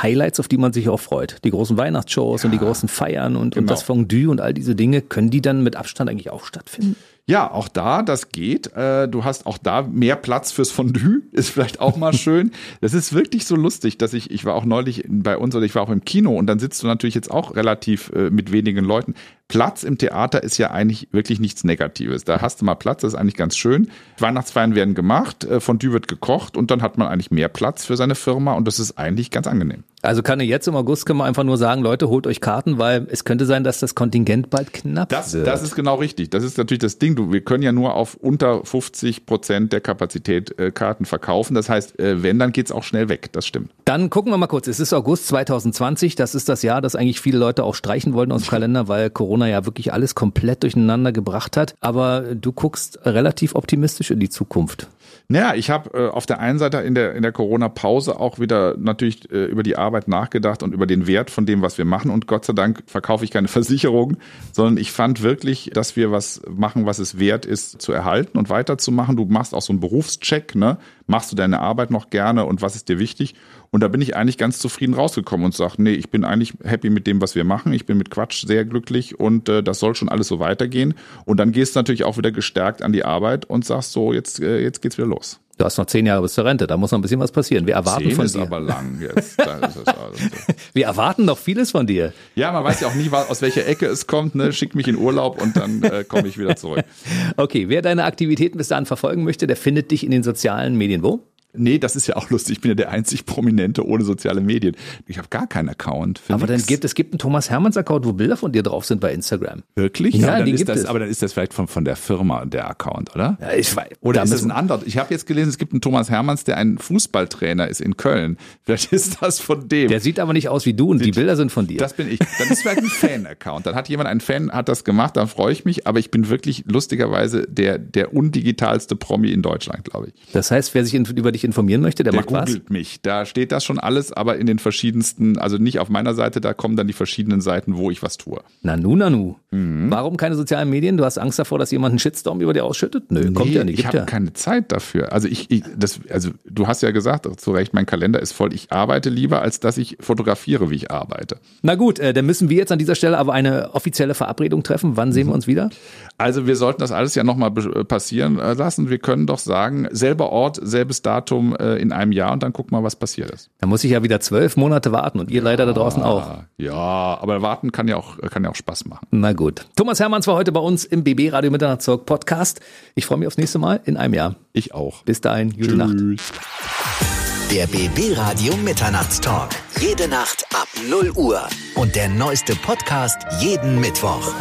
Highlights, auf die man sich auch freut. Die großen Weihnachtsshows ja, und die großen Feiern und, genau. und das Fondue und all diese Dinge. Können die dann mit Abstand eigentlich auch stattfinden? Ja, auch da, das geht. Äh, du hast auch da mehr Platz fürs Fondue, ist vielleicht auch mal [laughs] schön. Das ist wirklich so lustig, dass ich, ich war auch neulich bei uns oder ich war auch im Kino und dann sitzt du natürlich jetzt auch relativ äh, mit wenigen Leuten. Platz im Theater ist ja eigentlich wirklich nichts Negatives. Da hast du mal Platz, das ist eigentlich ganz schön. Weihnachtsfeiern werden gemacht, äh, Fondue wird gekocht und dann hat man eigentlich mehr Platz für seine Firma und das ist eigentlich ganz angenehm. Also kann ich jetzt im August kann man einfach nur sagen, Leute, holt euch Karten, weil es könnte sein, dass das Kontingent bald knapp das, wird. Das ist genau richtig. Das ist natürlich das Ding. Du, wir können ja nur auf unter 50 Prozent der Kapazität äh, Karten verkaufen. Das heißt, äh, wenn, dann geht's auch schnell weg. Das stimmt. Dann gucken wir mal kurz. Es ist August 2020. Das ist das Jahr, das eigentlich viele Leute auch streichen wollten aus dem [laughs] Kalender, weil Corona ja wirklich alles komplett durcheinander gebracht hat. Aber du guckst relativ optimistisch in die Zukunft. Naja, ich habe äh, auf der einen Seite in der, in der Corona-Pause auch wieder natürlich äh, über die Arbeit nachgedacht und über den Wert von dem, was wir machen. Und Gott sei Dank verkaufe ich keine [laughs] Versicherung, sondern ich fand wirklich, dass wir was machen, was es wert ist, zu erhalten und weiterzumachen. Du machst auch so einen Berufscheck, ne? Machst du deine Arbeit noch gerne und was ist dir wichtig? Und da bin ich eigentlich ganz zufrieden rausgekommen und sage, nee, ich bin eigentlich happy mit dem, was wir machen. Ich bin mit Quatsch sehr glücklich und äh, das soll schon alles so weitergehen. Und dann gehst du natürlich auch wieder gestärkt an die Arbeit und sagst so, jetzt, äh, jetzt geht's wieder los. Du hast noch zehn Jahre bis zur Rente, da muss noch ein bisschen was passieren. Wir erwarten zehn von ist dir. aber lang jetzt. [laughs] Also Wir erwarten noch vieles von dir. Ja, man weiß ja auch nie, aus welcher Ecke es kommt. Ne? Schick mich in Urlaub und dann äh, komme ich wieder zurück. [laughs] Okay, wer deine Aktivitäten bis dahin verfolgen möchte, der findet dich in den sozialen Medien wo? Nee, das ist ja auch lustig. Ich bin ja der einzig Prominente ohne soziale Medien. Ich habe gar keinen Account. aber nix. dann gibt es gibt einen Thomas Hermanns Account, wo Bilder von dir drauf sind bei Instagram. Wirklich? Ja, ja die gibt das, es. Aber dann ist das vielleicht von, von der Firma der Account, oder? Ja, ich weiß. Oder ist das ein anderer? Ich habe jetzt gelesen, es gibt einen Thomas Hermanns, der ein Fußballtrainer ist in Köln. [laughs] Vielleicht ist das von dem. Der sieht aber nicht aus wie du und sieht, die Bilder sind von dir. Das bin ich. Dann ist vielleicht ein [laughs] Fan-Account. Dann hat jemand, ein Fan hat das gemacht, dann freue ich mich. Aber ich bin wirklich lustigerweise der, der undigitalste Promi in Deutschland, glaube ich. Das heißt, wer sich in, über dich informieren möchte, der, der macht googelt was? mich. Da steht das schon alles, aber in den verschiedensten, also nicht auf meiner Seite, da kommen dann die verschiedenen Seiten, wo ich was tue. Nanu, nanu. Mhm. Warum keine sozialen Medien? Du hast Angst davor, dass jemand einen Shitstorm über dir ausschüttet? Nö, nee, kommt ja nicht. Ich habe ja. keine Zeit dafür. Also ich, ich, das, also du hast ja gesagt, zu Recht, mein Kalender ist voll. Ich arbeite lieber, als dass ich fotografiere, wie ich arbeite. Na gut, äh, dann müssen wir jetzt an dieser Stelle aber eine offizielle Verabredung treffen. Wann sehen mhm. wir uns wieder? Also wir sollten das alles ja nochmal passieren äh, lassen. Wir können doch sagen, selber Ort, selbes Datum äh, in einem Jahr und dann guck mal, was passiert ist. Da muss ich ja wieder zwölf Monate warten und ihr ja, leider da draußen auch. Ja, aber warten kann ja auch, kann ja auch Spaß machen. Na gut. Thomas Hermanns war heute bei uns im BB Radio Mitternachtstalk Podcast. Ich freue mich aufs nächste Mal in einem Jahr. Ich auch. Bis dahin, gute Tschüss. Nacht. Der BB Radio Mitternachtstalk. Jede Nacht ab 0 Uhr. Und der neueste Podcast jeden Mittwoch.